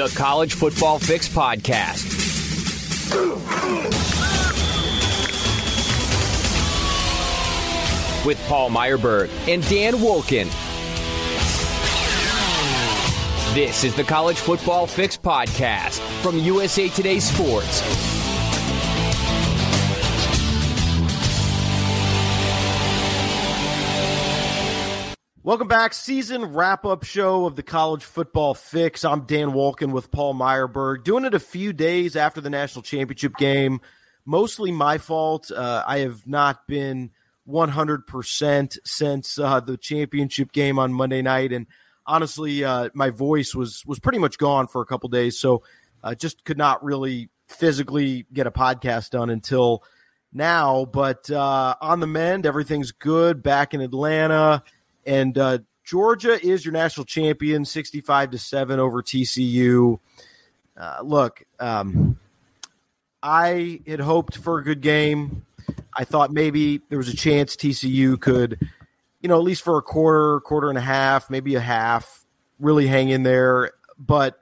the College Football Fix Podcast. With Paul Myerberg and Dan Wolken. This is the College Football Fix Podcast from USA Today Sports. Welcome back. Season wrap up show of the College Football Fix. I'm Dan Wolken with Paul Myerberg, Doing it a few days after the national championship game. Mostly my fault. Uh, I have not been 100% since uh, the championship game on Monday night. And honestly, uh, my voice was, was pretty much gone for a couple days. So uh, just could not really physically get a podcast done until now. But uh, on the mend, everything's good back in Atlanta. And uh, Georgia is your national champion, 65 to 7 over TCU. Uh, look, um, I had hoped for a good game. I thought maybe there was a chance TCU could, you know, at least for a quarter, quarter and a half, maybe a half, really hang in there. But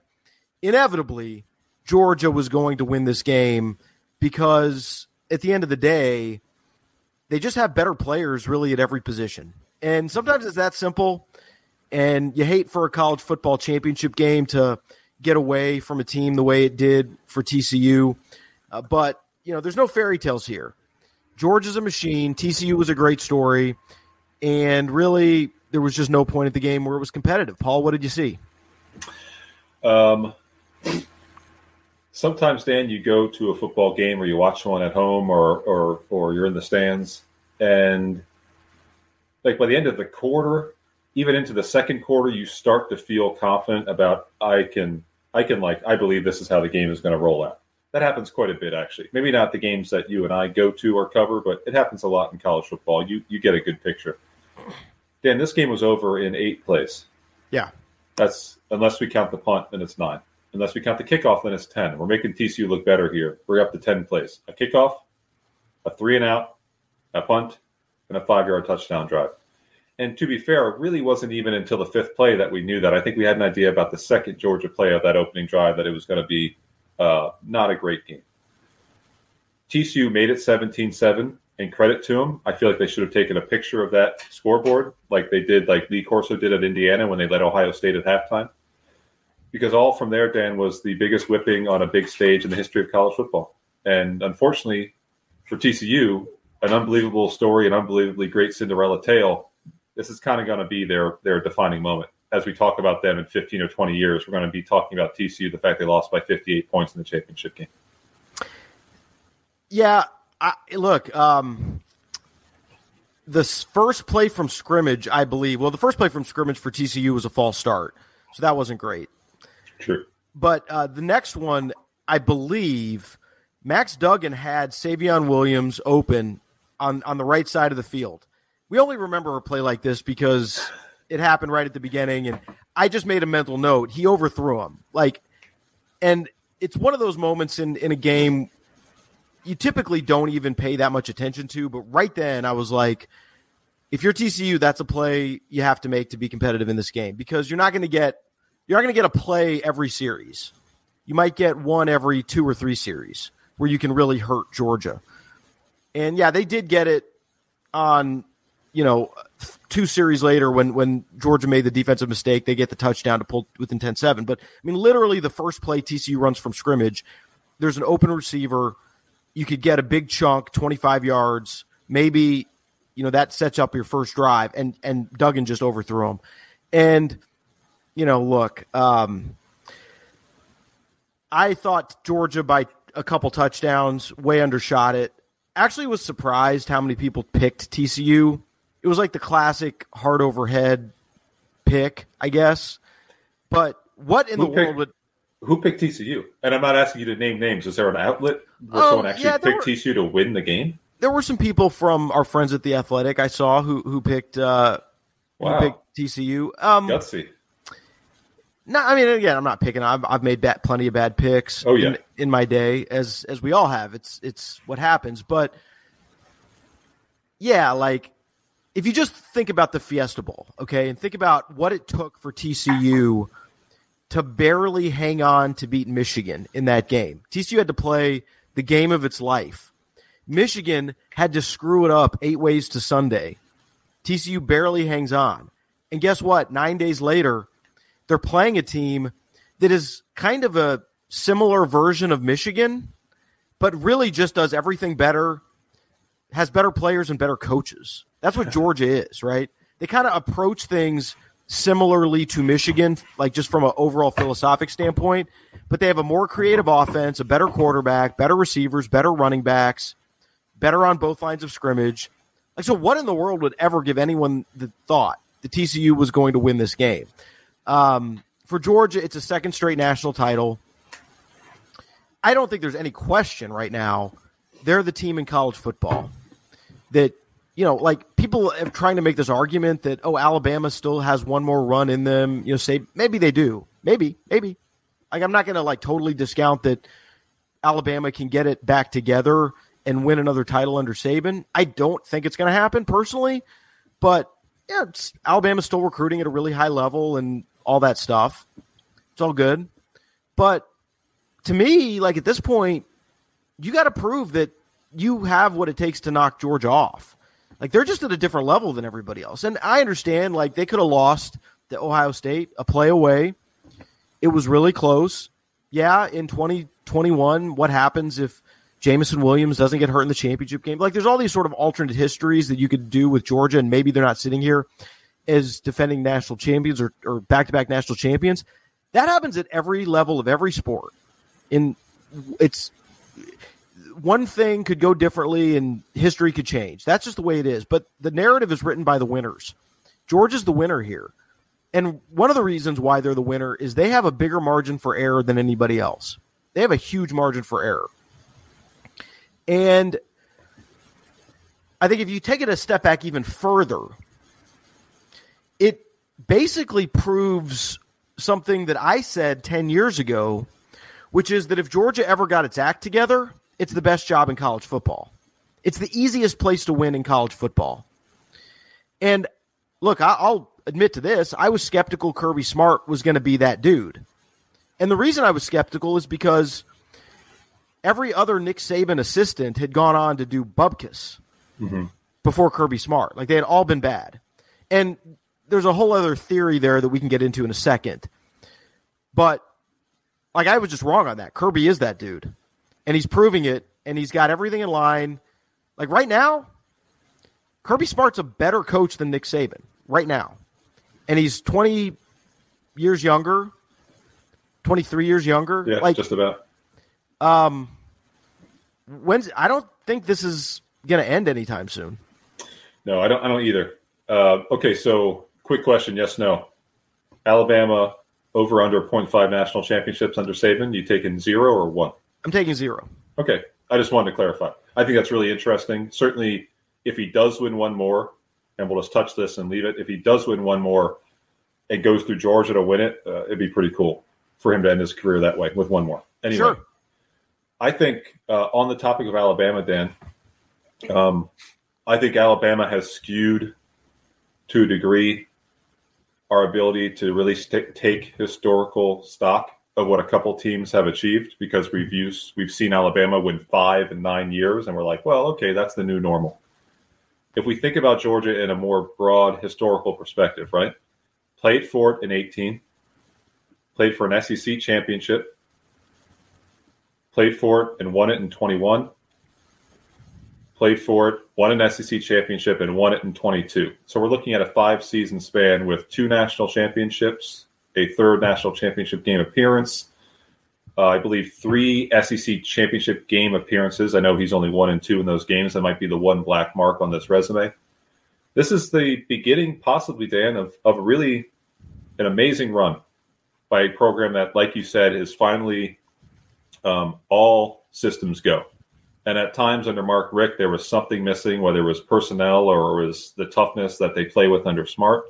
inevitably, Georgia was going to win this game because at the end of the day, they just have better players really at every position. And sometimes it's that simple. And you hate for a college football championship game to get away from a team the way it did for TCU. Uh, but, you know, there's no fairy tales here. Georgia's a machine. TCU was a great story. And really, there was just no point at the game where it was competitive. Paul, what did you see? Um, sometimes, Dan, you go to a football game or you watch one at home or, or, or you're in the stands and like by the end of the quarter, even into the second quarter, you start to feel confident about I can I can like I believe this is how the game is going to roll out. That happens quite a bit actually. Maybe not the games that you and I go to or cover, but it happens a lot in college football. You you get a good picture. Dan, this game was over in eight plays. Yeah. That's unless we count the punt, then it's nine. Unless we count the kickoff, then it's ten. We're making TCU look better here. We're up to ten plays. A kickoff, a three and out, a punt, and a five yard touchdown drive. And to be fair, it really wasn't even until the fifth play that we knew that. I think we had an idea about the second Georgia play of that opening drive that it was going to be uh, not a great game. TCU made it 17 7, and credit to them. I feel like they should have taken a picture of that scoreboard like they did, like Lee Corso did at Indiana when they led Ohio State at halftime. Because all from there, Dan, was the biggest whipping on a big stage in the history of college football. And unfortunately for TCU, an unbelievable story, an unbelievably great Cinderella tale. This is kind of going to be their their defining moment. As we talk about them in 15 or 20 years, we're going to be talking about TCU, the fact they lost by 58 points in the championship game. Yeah, I, look, um, the first play from scrimmage, I believe. Well, the first play from scrimmage for TCU was a false start, so that wasn't great. True. But uh, the next one, I believe, Max Duggan had Savion Williams open on on the right side of the field. We only remember a play like this because it happened right at the beginning, and I just made a mental note. He overthrew him, like, and it's one of those moments in in a game you typically don't even pay that much attention to, but right then I was like, if you're TCU, that's a play you have to make to be competitive in this game because you're not going to get you're not going to get a play every series. You might get one every two or three series where you can really hurt Georgia. And yeah, they did get it on, you know, two series later when when Georgia made the defensive mistake, they get the touchdown to pull within 10-7. But I mean, literally the first play TCU runs from scrimmage, there's an open receiver. You could get a big chunk, 25 yards, maybe, you know, that sets up your first drive, and and Duggan just overthrew him. And, you know, look, um, I thought Georgia by a couple touchdowns, way undershot it. Actually, was surprised how many people picked TCU. It was like the classic hard overhead pick, I guess. But what in Who the picked- world would? Who picked TCU? And I'm not asking you to name names. Is there an outlet where Oh, someone actually yeah, picked were- TCU to win the game? There were some people from our friends at the Athletic I saw who who picked uh, Wow. who picked TCU. Um, Gutsy. No, I mean, again, I'm not picking. I've, I've made bad, plenty of bad picks. Oh, yeah. in, in my day, as as we all have. It's it's what happens. But yeah, like if you just think about the Fiesta Bowl, okay, and think about what it took for TCU to barely hang on to beat Michigan in that game. TCU had to play the game of its life. Michigan had to screw it up eight ways to Sunday. TCU barely hangs on. And guess what? Nine days later, they're playing a team that is kind of a similar version of Michigan, but really just does everything better, has better players and better coaches. That's what Georgia is, right? They kind of approach things similarly to Michigan, like just from an overall philosophic standpoint, but they have a more creative offense, a better quarterback, better receivers, better running backs, better on both lines of scrimmage. Like, so what in the world would ever give anyone the thought the TCU was going to win this game? Um, for Georgia, it's a second straight national title. I don't think there's any question right now. They're the team in college football that you know, like people are trying to make this argument that oh, Alabama still has one more run in them. You know, say maybe they do, maybe, maybe. Like I'm not going to like totally discount that Alabama can get it back together and win another title under Saban. I don't think it's going to happen personally, but yeah, Alabama's still recruiting at a really high level and all that stuff. It's all good, but to me, like at this point, you got to prove that you have what it takes to knock Georgia off. Like they're just at a different level than everybody else. And I understand like they could have lost to Ohio State a play away. It was really close. Yeah, in 2021, what happens if Jameson Williams doesn't get hurt in the championship game? Like there's all these sort of alternate histories that you could do with Georgia and maybe they're not sitting here as defending national champions or, or back-to-back national champions. That happens at every level of every sport. In it's one thing could go differently and history could change. That's just the way it is. But the narrative is written by the winners. george is the winner here. And one of the reasons why they're the winner is they have a bigger margin for error than anybody else. They have a huge margin for error. And I think if you take it a step back even further, it basically proves something that I said 10 years ago, which is that if Georgia ever got its act together, it's the best job in college football. It's the easiest place to win in college football. And look, I'll admit to this. I was skeptical Kirby Smart was going to be that dude. And the reason I was skeptical is because every other Nick Saban assistant had gone on to do Bubkus mm-hmm. before Kirby Smart. Like they had all been bad. And there's a whole other theory there that we can get into in a second. But like I was just wrong on that. Kirby is that dude and he's proving it, and he's got everything in line. Like right now, Kirby Smart's a better coach than Nick Saban right now, and he's twenty years younger, twenty three years younger. Yeah, like just about. Um, when's I don't think this is going to end anytime soon. No, I don't. I don't either. Uh, okay, so quick question: Yes, no. Alabama over under 0.5 national championships under Saban. You taking zero or one? I'm taking zero. Okay. I just wanted to clarify. I think that's really interesting. Certainly, if he does win one more, and we'll just touch this and leave it. If he does win one more and goes through Georgia to win it, uh, it'd be pretty cool for him to end his career that way with one more. Anyway, sure. I think uh, on the topic of Alabama, Dan, um, I think Alabama has skewed to a degree our ability to really st- take historical stock of what a couple teams have achieved because we've used we've seen Alabama win five and nine years, and we're like, well, okay, that's the new normal. If we think about Georgia in a more broad historical perspective, right? Played for it in 18, played for an SEC championship, played for it and won it in 21, played for it, won an SEC championship, and won it in 22. So we're looking at a five season span with two national championships, a third national championship game appearance. Uh, I believe three SEC championship game appearances. I know he's only one and two in those games. That might be the one black mark on this resume. This is the beginning, possibly, Dan, of, of really an amazing run by a program that, like you said, is finally um, all systems go. And at times under Mark Richt, there was something missing, whether it was personnel or it was the toughness that they play with under Smart.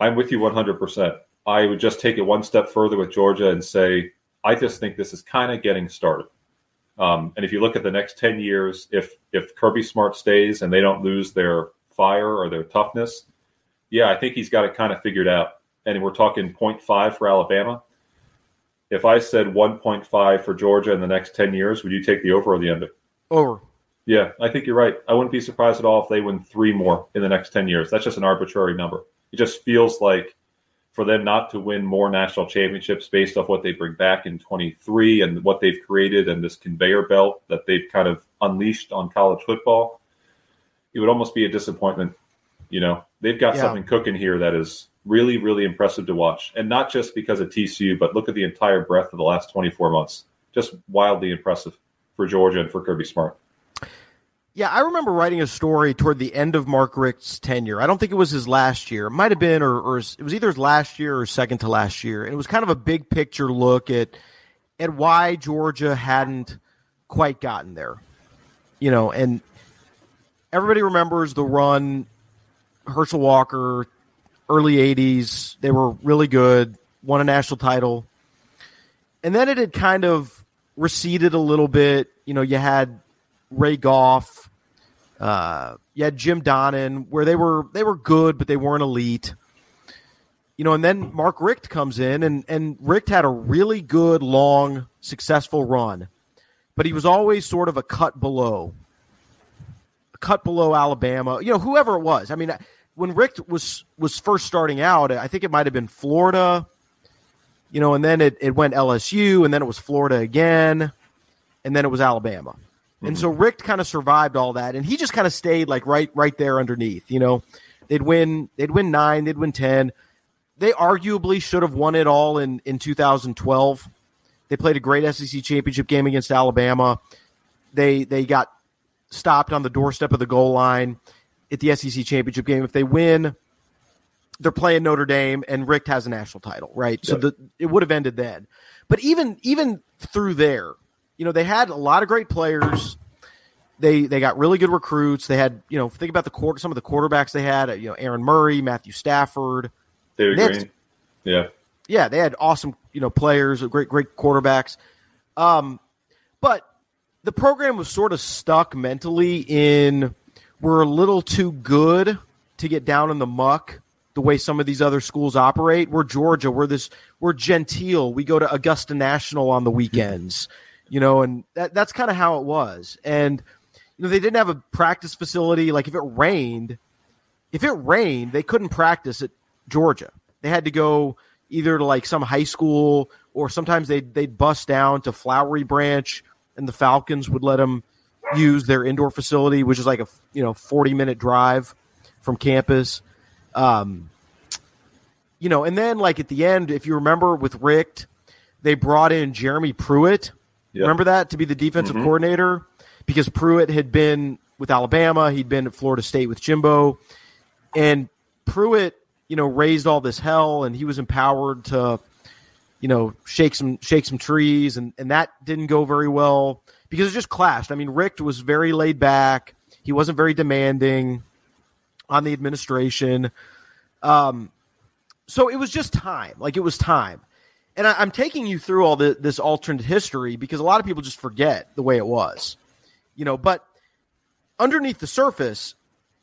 I'm with you 100%. I would just take it one step further with Georgia and say, I just think this is kind of getting started. Um, and if you look at the next 10 years, if if Kirby Smart stays and they don't lose their fire or their toughness, yeah, I think he's got it kind of figured out. and we're talking 0.5 for Alabama, if I said 1.5 for Georgia in the next 10 years, would you take the over or the under? Over. Yeah, I think you're right. I wouldn't be surprised at all if they win three more in the next 10 years. That's just an arbitrary number. It just feels like for them not to win more national championships based off what they bring back in 23 and what they've created and this conveyor belt that they've kind of unleashed on college football, it would almost be a disappointment. You know, they've got yeah. something cooking here that is really, really impressive to watch. And not just because of TCU, but look at the entire breadth of the last 24 months. Just wildly impressive for Georgia and for Kirby Smart. Yeah, I remember writing a story toward the end of Mark Richt's tenure. I don't think it was his last year. It might have been, or, or it was either his last year or second to last year. And it was kind of a big picture look at at why Georgia hadn't quite gotten there. You know, and everybody remembers the run, Herschel Walker, early 80s. They were really good, won a national title. And then it had kind of receded a little bit. You know, you had Ray Goff, uh, you had Jim Donnan, where they were they were good, but they weren't elite. You know, and then Mark Richt comes in, and and Richt had a really good, long, successful run, but he was always sort of a cut below, a cut below Alabama. You know, whoever it was. I mean, when Richt was was first starting out, I think it might have been Florida. You know, and then it, it went LSU, and then it was Florida again, and then it was Alabama. And so mm-hmm. Richt kind of survived all that, and he just kind of stayed like right right there underneath. You know, they'd win they'd win nine, they'd win ten. They arguably should have won it all in in 2012. They played a great SEC championship game against Alabama. They they got stopped on the doorstep of the goal line at the SEC championship game. If they win, they're playing Notre Dame, and Richt has a national title, right? So the, it would have ended then. But even even through there, you know, they had a lot of great players. They they got really good recruits. They had, you know, think about the quarter some of the quarterbacks they had, you know, Aaron Murray, Matthew Stafford. David Greene. Had, yeah. Yeah, they had awesome, you know, players, great great quarterbacks. Um but the program was sort of stuck mentally in we're a little too good to get down in the muck the way some of these other schools operate. We're Georgia. We're this. We're genteel. We go to Augusta National on the weekends you know, and that, that's kind of how it was. And you know, they didn't have a practice facility. Like if it rained, if it rained, they couldn't practice at Georgia. They had to go either to like some high school or sometimes they'd, they'd bust down to Flowery Branch and the Falcons would let them use their indoor facility, which is like a, you know, 40 minute drive from campus. Um, you know, and then like at the end, if you remember with Richt, they brought in Jeremy Pruitt, Yep. Remember that to be the defensive mm-hmm. coordinator because Pruitt had been with Alabama, he'd been at Florida State with Jimbo, and Pruitt, you know, raised all this hell, and he was empowered to, you know, shake some shake some trees, and and that didn't go very well because it just clashed. I mean, Richt was very laid back, he wasn't very demanding on the administration, um, so it was just time. Like it was time and I, am taking you through all the, this alternate history because a lot of people just forget the way it was, you know. But underneath the surface,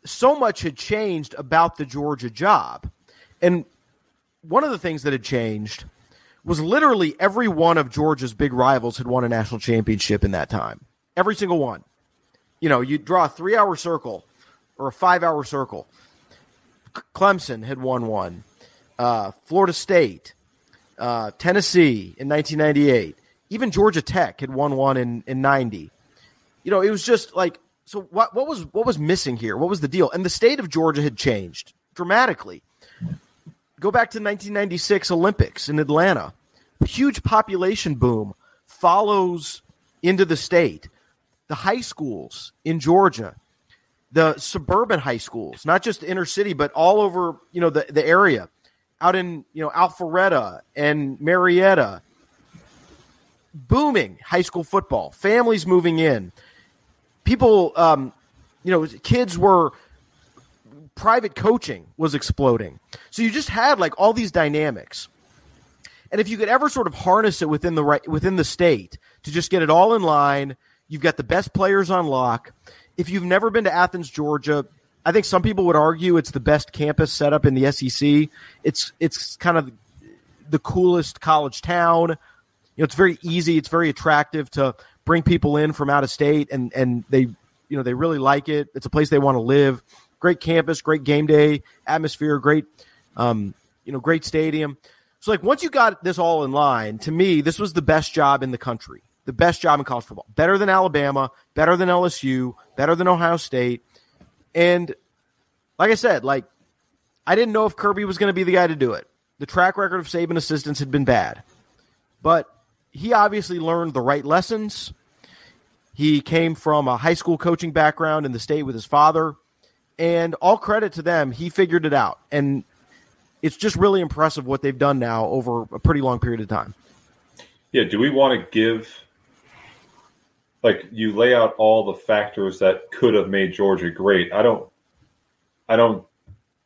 so much had changed about the Georgia job, and one of the things that had changed was literally every one of Georgia's big rivals had won a national championship in that time. Every single one. You know, you draw a three-hour circle or a five-hour circle. Clemson had won one. Uh, Florida State, uh, Tennessee in 1998, even Georgia Tech had won one in, in 90. You know, it was just like so what what was what was missing here? What was the deal? And the state of Georgia had changed dramatically. Go back to 1996 Olympics in Atlanta. Huge population boom follows into the state. The high schools in Georgia, the suburban high schools, not just inner city, but all over, you know, the, the area out in you know Alpharetta and Marietta, booming high school football. Families moving in, people, um, you know, kids were private coaching was exploding. So you just had like all these dynamics. And if you could ever sort of harness it within the right within the state to just get it all in line, you've got the best players on lock. If you've never been to Athens, Georgia, I think some people would argue it's the best campus setup in the SEC. It's it's kind of the coolest college town. You know, it's very easy. It's very attractive to bring people in from out of state, and and they you know they really like it. It's a place they want to live. Great campus, great game day atmosphere, great um, you know, great stadium. So like once you got this all in line, to me, this was the best job in the country, the best job in college football, better than Alabama, better than LSU, better than Ohio State, and like I said, like I didn't know if Kirby was going to be the guy to do it. The track record of Saban assistants had been bad, but he obviously learned the right lessons. He came from a high school coaching background in the state with his father, and all credit to them, he figured it out. And it's just really impressive what they've done now over a pretty long period of time. Yeah, do we want to give like you lay out all the factors that could have made Georgia great? I don't I don't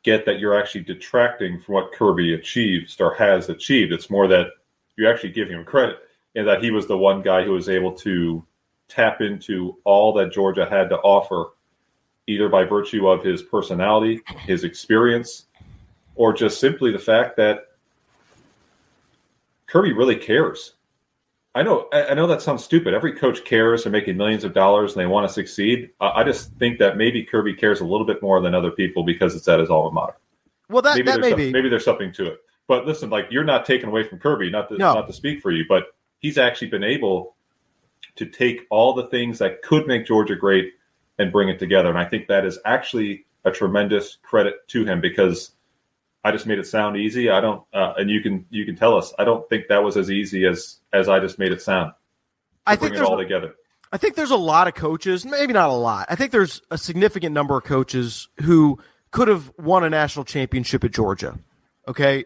get that you're actually detracting from what Kirby achieved or has achieved. It's more that you actually give him credit and that he was the one guy who was able to tap into all that Georgia had to offer, either by virtue of his personality, his experience, or just simply the fact that Kirby really cares. I know, I know that sounds stupid. Every coach cares. They're making millions of dollars and they want to succeed. I just think that maybe Kirby cares a little bit more than other people because it's at his alma mater. Well, that maybe, that may be. maybe there's something to it. But listen, like you're not taken away from Kirby, not to, no. not to speak for you, but he's actually been able to take all the things that could make Georgia great and bring it together. And I think that is actually a tremendous credit to him because I just made it sound easy. I don't, uh, and you can you can tell us. I don't think that was as easy as as I just made it sound. I think it all together. I think there's a lot of coaches, maybe not a lot. I think there's a significant number of coaches who could have won a national championship at Georgia. Okay,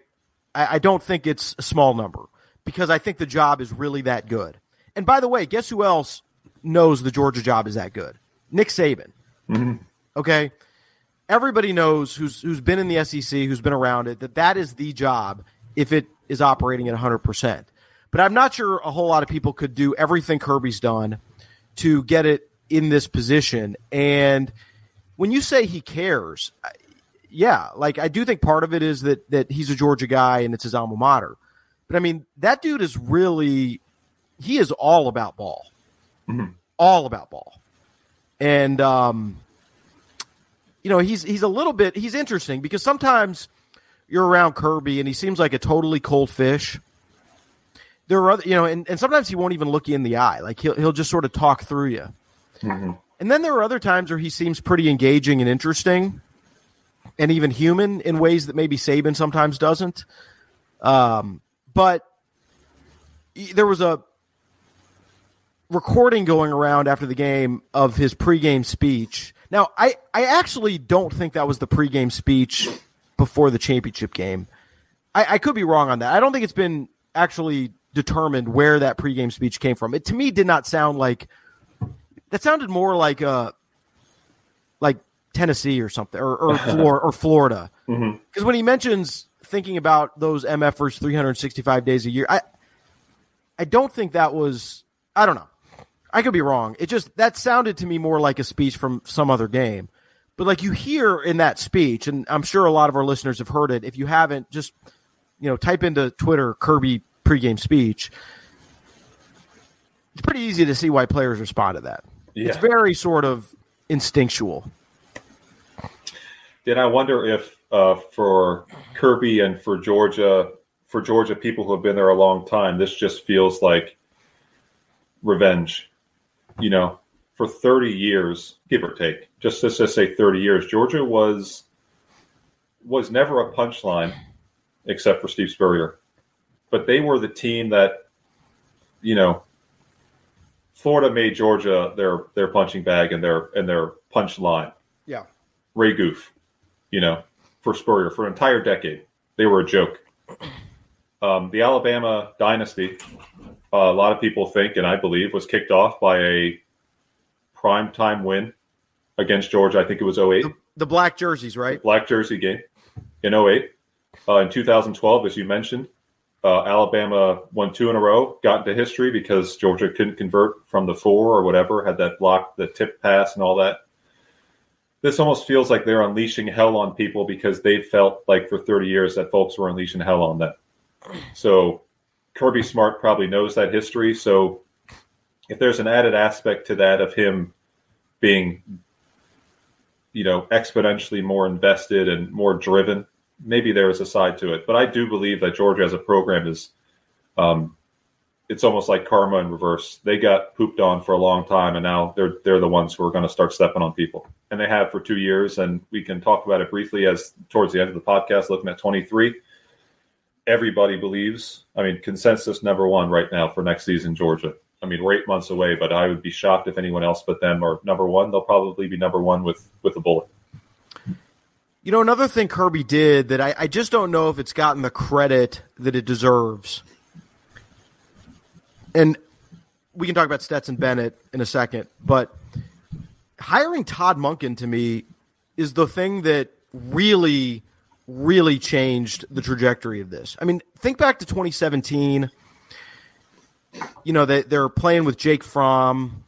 I, I don't think it's a small number because I think the job is really that good. And by the way, guess who else knows the Georgia job is that good? Nick Saban. Mm-hmm. Okay, everybody knows who's who's been in the SEC, who's been around it, that that is the job if it is operating at 100%. But I'm not sure a whole lot of people could do everything Kirby's done to get it in this position. And when you say he cares, yeah, like I do think part of it is that that he's a Georgia guy and it's his alma mater. But I mean, that dude is really he is all about ball. Mm-hmm. All about ball. And um you know, he's he's a little bit he's interesting because sometimes you're around Kirby and he seems like a totally cold fish. There are other, you know, and, and sometimes he won't even look you in the eye. Like he'll he'll just sort of talk through you. Mm-hmm. And then there are other times where he seems pretty engaging and interesting, and even human in ways that maybe Saban sometimes doesn't. Um, but there was a recording going around after the game of his pregame speech now, I, I actually don't think that was the pregame speech before the championship game. I, I could be wrong on that. I don't think it's been actually determined where that pregame speech came from. It to me did not sound like that sounded more like uh like Tennessee or something or or, Flor- or Florida. Because mm-hmm. when he mentions thinking about those MFers 365 days a year, I I don't think that was I don't know. I could be wrong. It just that sounded to me more like a speech from some other game. But like you hear in that speech, and I'm sure a lot of our listeners have heard it. If you haven't, just you know, type into Twitter Kirby pregame speech. It's pretty easy to see why players respond to that. Yeah. It's very sort of instinctual. Then I wonder if uh, for Kirby and for Georgia, for Georgia people who have been there a long time, this just feels like revenge you know, for 30 years, give or take, just let's just say 30 years, Georgia was was never a punchline except for Steve Spurrier. But they were the team that, you know, Florida made Georgia their their punching bag and their and their punch line. Yeah. Ray Goff, you know, for Spurrier for an entire decade. They were a joke. Um, the Alabama dynasty a lot of people think, and I believe, was kicked off by a prime time win against Georgia. I think it was 08. The, the black jerseys, right? Black jersey game in 08. Uh, in 2012, as you mentioned, uh, Alabama won two in a row, got into history because Georgia couldn't convert from the four or whatever, had that block, the tip pass, and all that. this almost feels like they're unleashing hell on people because they felt like for 30 years that folks were unleashing hell on them. So Kirby Smart probably knows that history. So if there's an added aspect to that of him being, you know, exponentially more invested and more driven, maybe there is a side to it. But I do believe that Georgia as a program is, um, it's almost like karma in reverse. They got pooped on for a long time, and now they're they're the ones who are going to start stepping on people, and they have for two years. And we can talk about it briefly as towards the end of the podcast, looking at twenty three. Everybody believes. I mean, consensus number one right now for next season, Georgia. I mean, we're eight months away, but I would be shocked if anyone else but them are number one. They'll probably be number one with with a bullet. You know, another thing Kirby did that I, I just don't know if it's gotten the credit that it deserves. And we can talk about Stetson Bennett in a second, but hiring Todd Monken to me is the thing that really, really changed the trajectory of this. I mean, think back to 2017. You know, they, they're playing with Jake Fromm.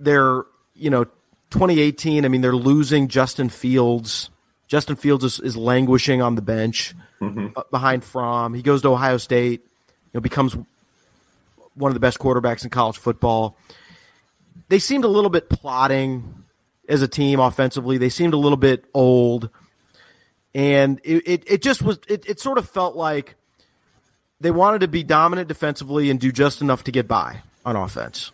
They're, you know, 2018, I mean, they're losing Justin Fields. Justin Fields is, is languishing on the bench mm-hmm. behind Fromm. He goes to Ohio State, you know, becomes one of the best quarterbacks in college football. They seemed a little bit plotting as a team offensively. They seemed a little bit old. And it, it, it just was, it, it sort of felt like they wanted to be dominant defensively and do just enough to get by on offense.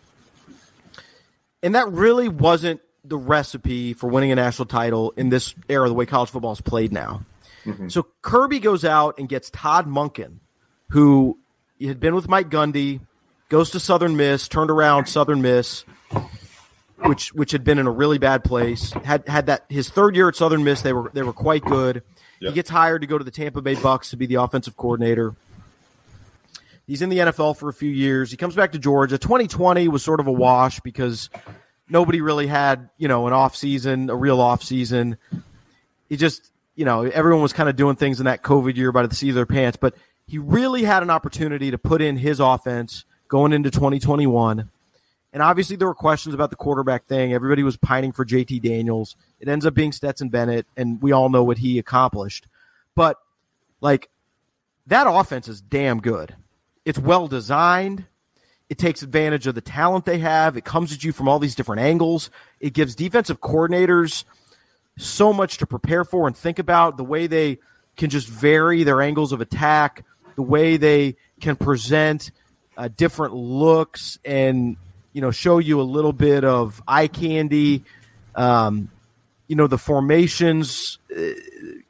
And that really wasn't the recipe for winning a national title in this era, the way college football is played now. Mm-hmm. So Kirby goes out and gets Todd Monken, who had been with Mike Gundy, goes to Southern Miss, turned around Southern Miss, which which had been in a really bad place. Had had that his third year at Southern Miss, they were they were quite good. Yep. He gets hired to go to the Tampa Bay Bucks to be the offensive coordinator. He's in the NFL for a few years. He comes back to Georgia. 2020 was sort of a wash because nobody really had, you know, an off season, a real off season. He just, you know, everyone was kind of doing things in that COVID year by the seat of their pants, but he really had an opportunity to put in his offense going into 2021. And obviously there were questions about the quarterback thing. Everybody was pining for JT Daniels. It ends up being Stetson Bennett, and we all know what he accomplished. But like that offense is damn good. It's well designed. It takes advantage of the talent they have. It comes at you from all these different angles. It gives defensive coordinators so much to prepare for and think about. The way they can just vary their angles of attack, the way they can present uh, different looks and you know show you a little bit of eye candy. Um, you know the formations, uh,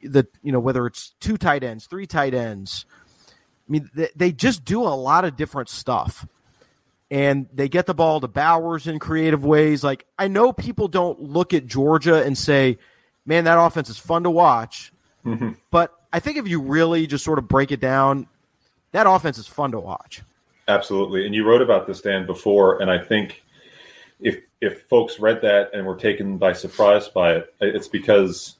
the you know whether it's two tight ends, three tight ends. I mean, they, they just do a lot of different stuff and they get the ball to Bowers in creative ways. Like I know people don't look at Georgia and say, "Man, that offense is fun to watch," mm-hmm. but I think if you really just sort of break it down, that offense is fun to watch. Absolutely, and you wrote about this Dan before, and I think if if folks read that and were taken by surprise by it, it's because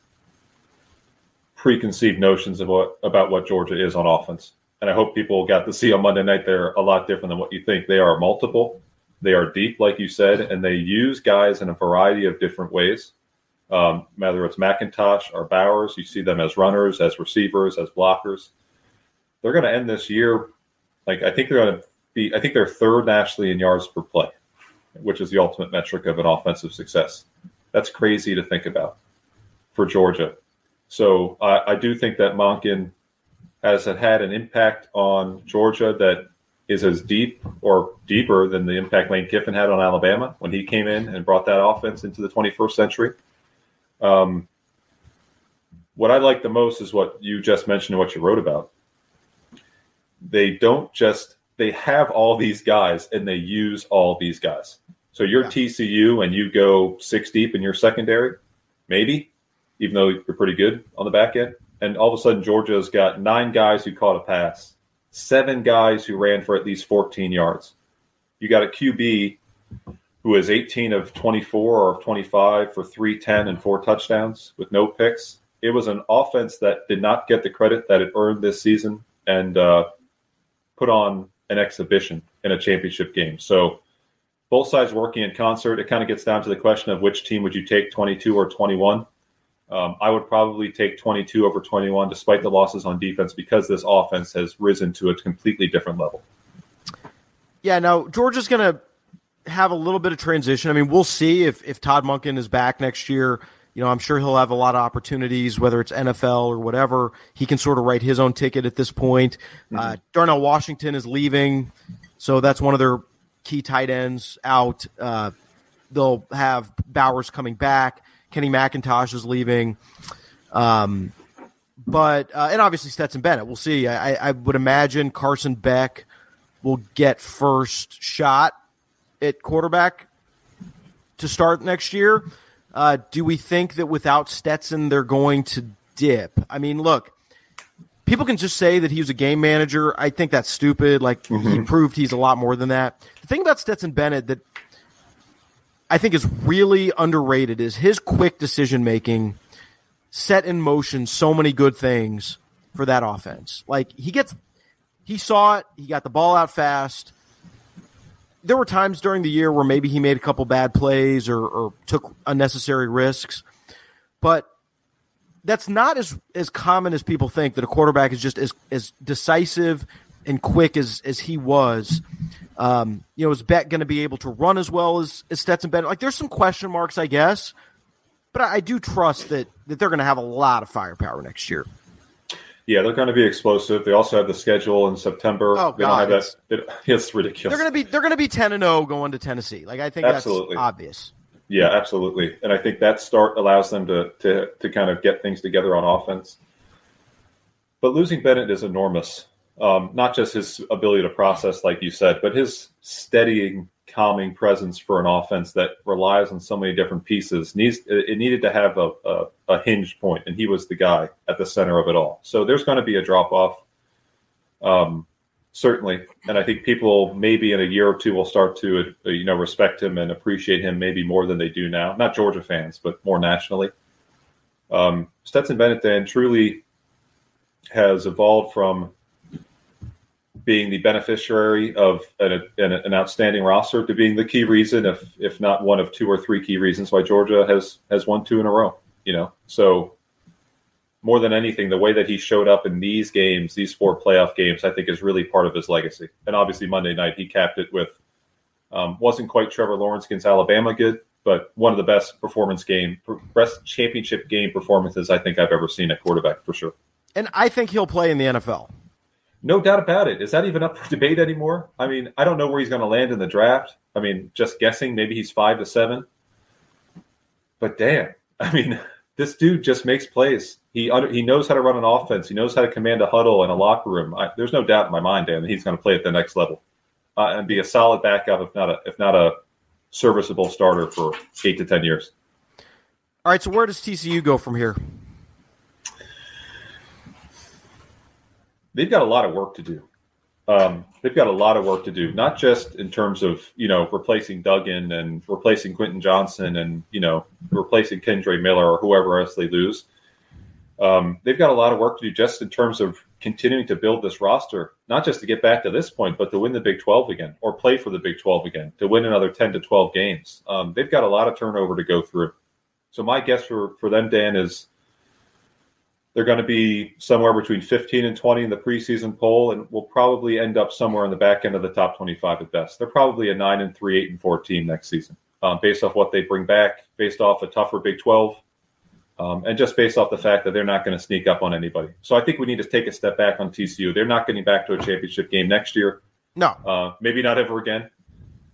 preconceived notions of what about what Georgia is on offense and I hope people got to see on Monday night they're a lot different than what you think. They are multiple, they are deep, like you said, and they use guys in a variety of different ways. Um, whether it's McIntosh or Bowers, you see them as runners, as receivers, as blockers. They're going to end this year, like I think they're going to be. I think they're third nationally in yards per play, which is the ultimate metric of an offensive success. That's crazy to think about for Georgia. So I do think that Monken has had an impact on Georgia that is as deep or deeper than the impact Lane Kiffin had on Alabama when he came in and brought that offense into the 21st century. Um, what I like the most is what you just mentioned and what you wrote about. They don't just they have all these guys and they use all these guys. So you're yeah. TCU and you go six deep in your secondary, maybe, even though you're pretty good on the back end and all of a sudden Georgia's got nine guys who caught a pass, seven guys who ran for at least 14 yards. You got a QB who is 18 of 24 or 25 for 310 and four touchdowns with no picks. It was an offense that did not get the credit that it earned this season and uh, put on an exhibition in a championship game. So both sides working in concert. It kind of gets down to the question of which team would you take, 22 or 21. Um, I would probably take 22 over 21, despite the losses on defense, because this offense has risen to a completely different level. Yeah, now Georgia's going to have a little bit of transition. I mean, we'll see if, if Todd Monken is back next year. You know, I'm sure he'll have a lot of opportunities, whether it's NFL or whatever. He can sort of write his own ticket at this point. Mm-hmm. Uh, Darnell Washington is leaving, so that's one of their key tight ends out. Uh, they'll have Bowers coming back. Kenny McIntosh is leaving. Um, but uh, and obviously Stetson Bennett. We'll see. I, I would imagine Carson Beck will get first shot at quarterback to start next year. Uh, do we think that without Stetson they're going to dip? I mean, look, people can just say that he was a game manager. I think that's stupid. Like mm-hmm. he proved he's a lot more than that. The thing about Stetson Bennett that I think is really underrated is his quick decision making set in motion so many good things for that offense. Like he gets he saw it, he got the ball out fast. There were times during the year where maybe he made a couple bad plays or, or took unnecessary risks, but that's not as as common as people think that a quarterback is just as as decisive and quick as as he was. Um, you know, is Beck going to be able to run as well as, as Stetson Bennett? Like, there's some question marks, I guess, but I, I do trust that that they're going to have a lot of firepower next year. Yeah, they're going to be explosive. They also have the schedule in September. Oh they God, it's, that, it, it's ridiculous. They're going to be they're going to be ten and zero oh going to Tennessee. Like I think absolutely. that's obvious. Yeah, absolutely. And I think that start allows them to to to kind of get things together on offense. But losing Bennett is enormous. Um, not just his ability to process, like you said, but his steadying, calming presence for an offense that relies on so many different pieces. Needs it needed to have a, a, a hinge point, and he was the guy at the center of it all. So there's going to be a drop off, um, certainly, and I think people maybe in a year or two will start to uh, you know respect him and appreciate him maybe more than they do now. Not Georgia fans, but more nationally. Um, Stetson Bennett then truly has evolved from being the beneficiary of an, an, an, outstanding roster to being the key reason, if if not one of two or three key reasons why Georgia has has won two in a row. You know, so more than anything, the way that he showed up in these games, these four playoff games, I think is really part of his legacy. And obviously, Monday night he capped it with um, wasn't quite Trevor Lawrence against Alabama good, but one of the best performance game, best championship game performances I think I've ever seen at quarterback for sure. And I think he'll play in the NFL. No doubt about it. Is that even up for debate anymore? I mean, I don't know where he's going to land in the draft. I mean, just guessing, maybe he's five to seven. But damn, I mean, this dude just makes plays. He he knows how to run an offense. He knows how to command a huddle and a locker room. I, there's no doubt in my mind, Dan, that he's going to play at the next level uh, and be a solid backup, if not a if not a serviceable starter for eight to ten years. All right. So where does TCU go from here? They've got a lot of work to do. Um, they've got a lot of work to do, not just in terms of you know replacing Duggan and replacing Quentin Johnston and you know replacing Kendre Miller or whoever else they lose. Um, they've got a lot of work to do just in terms of continuing to build this roster, not just to get back to this point, but to win the Big 12 again or play for the Big 12 again, to win another 10 to 12 games. Um, they've got a lot of turnover to go through. So my guess for, for them, Dan, is they're going to be somewhere between 15 and 20 in the preseason poll, and will probably end up somewhere in the back end of the top 25 at best. They're probably a 9 and 3, 8 and 4 team next season, um, based off what they bring back, based off a tougher Big 12, um, and just based off the fact that they're not going to sneak up on anybody. So I think we need to take a step back on TCU. They're not getting back to a championship game next year. No. Uh, maybe not ever again.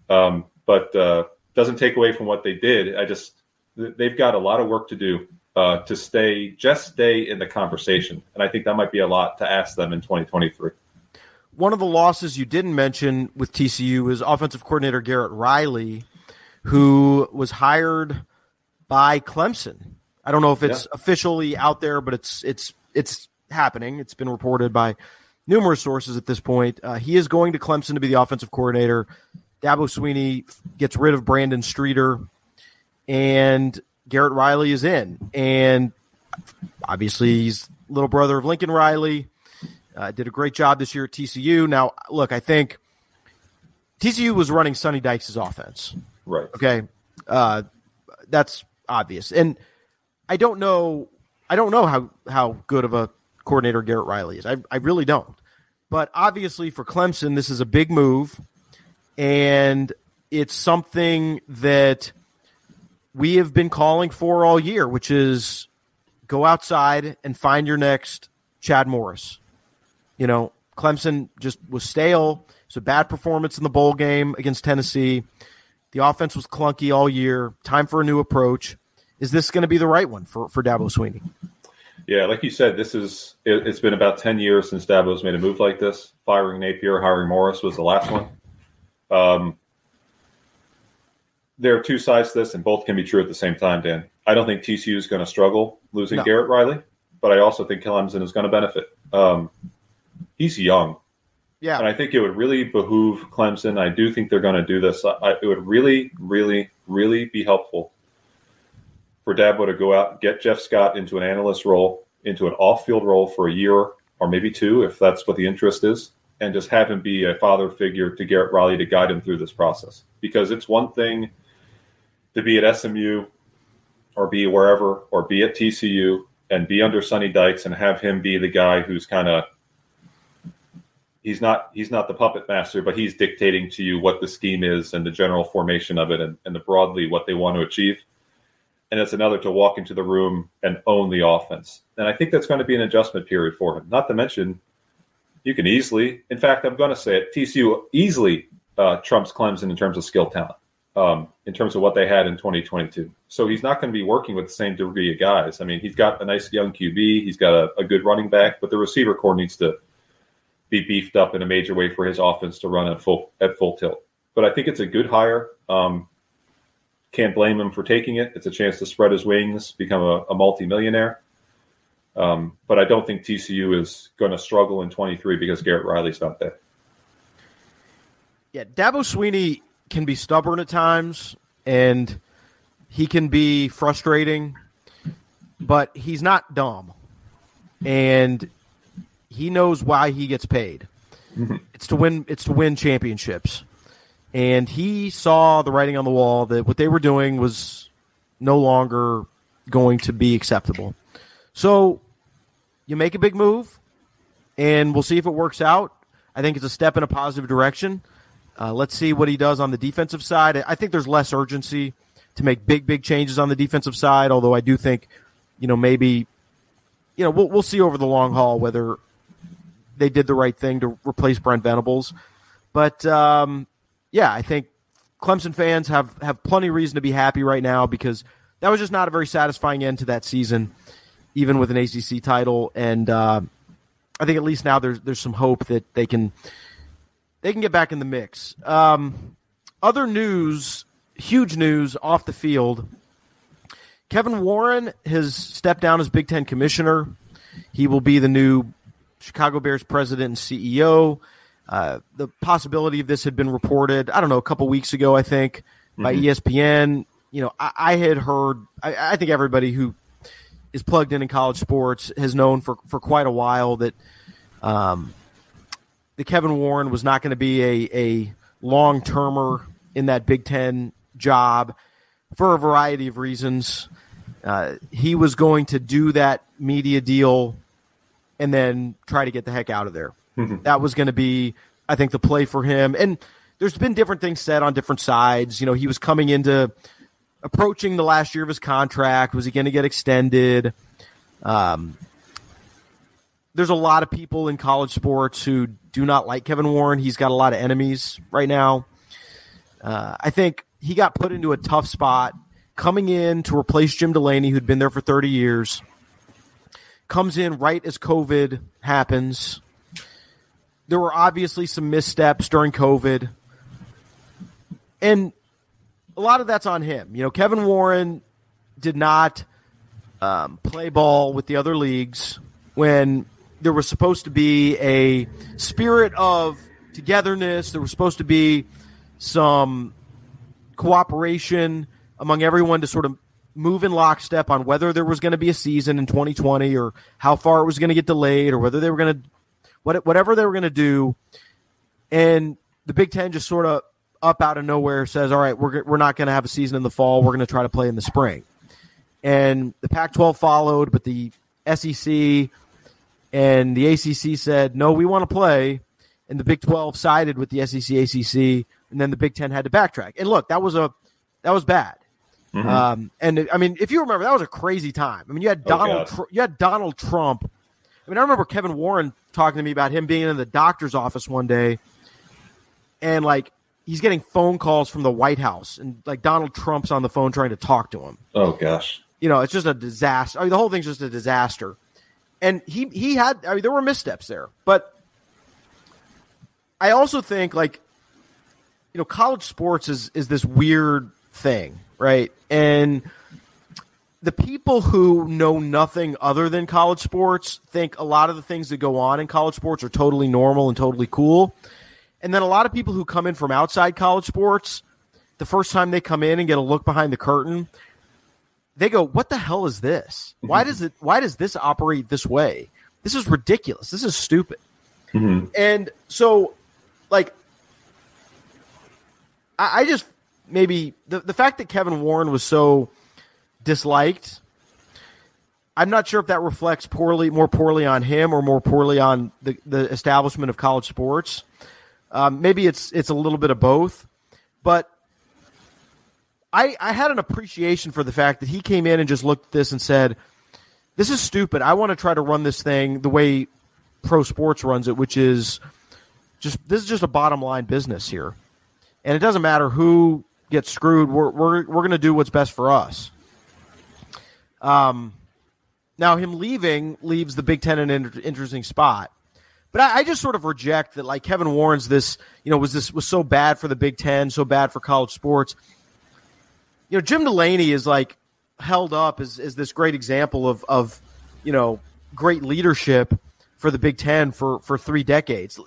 Um, but uh, doesn't take away from what they did. I just, they've got a lot of work to do uh, to stay just stay in the conversation, and I think that might be a lot to ask them in 2023. One of the losses you didn't mention with TCU is offensive coordinator Garrett Riley, who was hired by Clemson. I don't know if it's yeah. officially out there, but it's it's it's happening. It's been reported by numerous sources at this point. Uh, he is going to Clemson to be the offensive coordinator. Dabo Swinney gets rid of Brandon Streeter, and Garrett Riley is in, and obviously he's little brother of Lincoln Riley. Uh, did a great job this year at TCU. Now, look, I think TCU was running Sonny Dykes' offense. Right. Okay, uh, that's obvious, and I don't know. I don't know how how good of a coordinator Garrett Riley is. I I really don't. But obviously, for Clemson, this is a big move, and it's something that we have been calling for all year, which is go outside and find your next Chad Morris. You know, Clemson just was stale. It's a bad performance in the bowl game against Tennessee. The offense was clunky all year. Time for a new approach. Is this going to be the right one for, for Dabo Swinney? Yeah, like you said, this is it, has been about ten years since Dabo's made a move like this. Firing Napier, hiring Morris was the last one. Um, there are two sides to this, and both can be true at the same time. Dan, I don't think TCU is going to struggle losing no. Garrett Riley, but I also think Clemson is going to benefit. Um, he's young, yeah, and I think it would really behoove Clemson. I do think they're going to do this. I, it would really, really, really be helpful for Dabo to go out and get Jeff Scott into an analyst role, into an off-field role for a year or maybe two, if that's what the interest is, and just have him be a father figure to Garrett Riley to guide him through this process. Because it's one thing to be at SMU or be wherever or be at TCU and be under Sonny Dykes and have him be the guy who's kind of he's not he's not the puppet master, but he's dictating to you what the scheme is and the general formation of it and, and the broadly what they want to achieve and it's another to walk into the room and own the offense. And I think that's going to be an adjustment period for him. Not to mention, you can easily, in fact, I'm going to say it, TCU easily uh, trumps Clemson in terms of skill talent, um, in terms of what they had in 2022. So he's not going to be working with the same degree of guys. I mean, he's got a nice young QB, he's got a, a good running back, but the receiver corps needs to be beefed up in a major way for his offense to run at full at full tilt. But I think it's a good hire. Um, can't blame him for taking it. It's a chance to spread his wings, become a, a multimillionaire. Um, but I don't think TCU is going to struggle in 23 because Garrett Riley's not there. Yeah, Dabo Swinney can be stubborn at times, and he can be frustrating, but he's not dumb, and he knows why he gets paid. Mm-hmm. It's to win. It's to win championships and he saw the writing on the wall that what they were doing was no longer going to be acceptable. So you make a big move, and we'll see if it works out. I think it's a step in a positive direction. Uh, let's see what he does on the defensive side. I think there's less urgency to make big, big changes on the defensive side. Although I do think, you know, maybe, you know, we'll we'll see over the long haul whether they did the right thing to replace Brent Venables. But um, yeah, I think Clemson fans have have plenty of reason to be happy right now because that was just not a very satisfying end to that season, even with an ACC title. And uh, I think at least now there's there's some hope that they can they can get back in the mix. Um, other news, huge news off the field. Kevin Warren has stepped down as Big Ten commissioner. He will be the new Chicago Bears president and CEO. Uh, the possibility of this had been reported, I don't know, a couple weeks ago, I think, by mm-hmm. ESPN. You know, I, I had heard, I, I, think everybody who is plugged in in college sports has known for, for quite a while that um, the Kevin Warren was not going to be a, a long termer in that Big Ten job for a variety of reasons. Uh, he was going to do that media deal and then try to get the heck out of there. Mm-hmm. That was going to be, I think, the play for him. And there's been different things said on different sides. You know, he was coming into approaching the last year of his contract. Was he going to get extended? Um, there's a lot of people in college sports who do not like Kevin Warren. He's got a lot of enemies right now. Uh, I think he got put into a tough spot coming in to replace Jim Delaney, who'd been there for 30 years. Comes in right as COVID happens there were obviously some missteps during COVID. And a lot of that's on him. You know, Kevin Warren did not um, play ball with the other leagues when there was supposed to be a spirit of togetherness. There was supposed to be some cooperation among everyone to sort of move in lockstep on whether there was going to be a season in 2020 or how far it was going to get delayed or whether they were going to what, whatever they were going to do. And the Big Ten just sort of up out of nowhere says, "All right, we're we're not going to have a season in the fall. We're going to try to play in the spring." And the Pac-12 followed, but the SEC and the ACC said, "No, we want to play." And the Big 12 sided with the SEC, ACC, and then the Big Ten had to backtrack. And look, that was a that was bad. Mm-hmm. Um, and I mean, if you remember, that was a crazy time. I mean, you had oh, Donald, oh, you had Donald Trump. I mean, I remember Kevin Warren talking to me about him being in the doctor's office one day, and like he's getting phone calls from the White House, and like Donald Trump's on the phone trying to talk to him. Oh gosh, you know, it's just a disaster. I mean, the whole thing's just a disaster. And he he had, I mean, there were missteps there, but I also think like, you know, college sports is is this weird thing, right? And the people who know nothing other than college sports think a lot of the things that go on in college sports are totally normal and totally cool. And then a lot of people who come in from outside college sports, the first time they come in and get a look behind the curtain, they go, "What the hell is this? Why does it? Why does this operate this way? This is ridiculous. This is stupid." Mm-hmm. And so, like, I, I just maybe the the fact that Kevin Warren was so disliked. I'm not sure if that reflects poorly, more poorly on him or more poorly on the, the establishment of college sports. Um, maybe it's it's a little bit of both, but I I had an appreciation for the fact that he came in and just looked at this and said, "This is stupid. I want to try to run this thing the way pro sports runs it, which is just this is just a bottom line business here, and it doesn't matter who gets screwed. We're we're we're going to do what's best for us." Um, now him leaving leaves the Big Ten in an interesting spot but I, I, just sort of reject that like Kevin Warren's this, you know, was this was so bad for the Big Ten, so bad for college sports. You know, Jim Delaney is like held up as, as this great example of of, you know, great leadership for the Big Ten for for three decades.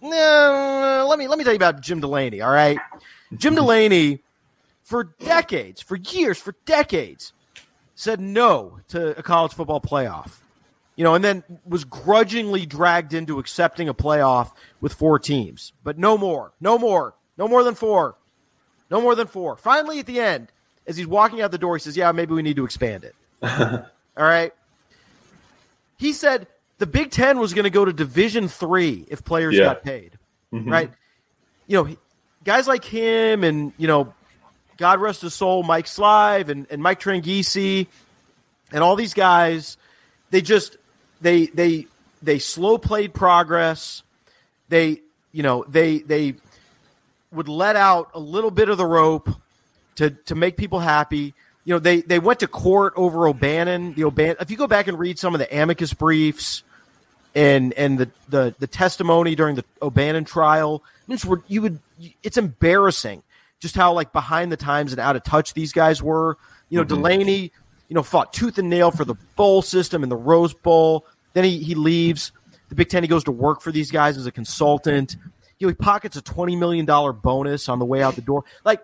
Let me let me tell you about Jim Delaney, all right? Jim Delaney for decades, for years, for decades, said no to a college football playoff you know, and then was grudgingly dragged into accepting a playoff with four teams. But no more, no more, no more than four, no more than four. Finally, at the end, as he's walking out the door, he says, "Yeah, maybe we need to expand it." All right. He said the Big Ten was going to go to Division Three if players yeah. got paid. Mm-hmm. Right. You know, guys like him and you know, God rest his soul, Mike Slive and, and Mike Tranghese and all these guys, they just they they they slow played progress. They you know they they would let out a little bit of the rope to to make people happy. You know they they went to court over O'Bannon. The O'Bannon. If you go back and read some of the amicus briefs and and the the, the testimony during the O'Bannon trial, you would it's embarrassing just how like behind the times and out of touch these guys were. You know mm-hmm. Delaney you know, fought tooth and nail for the bowl system and the Rose Bowl. Then he, he leaves the Big Ten. He goes to work for these guys as a consultant. He pockets a twenty million dollar bonus on the way out the door. Like,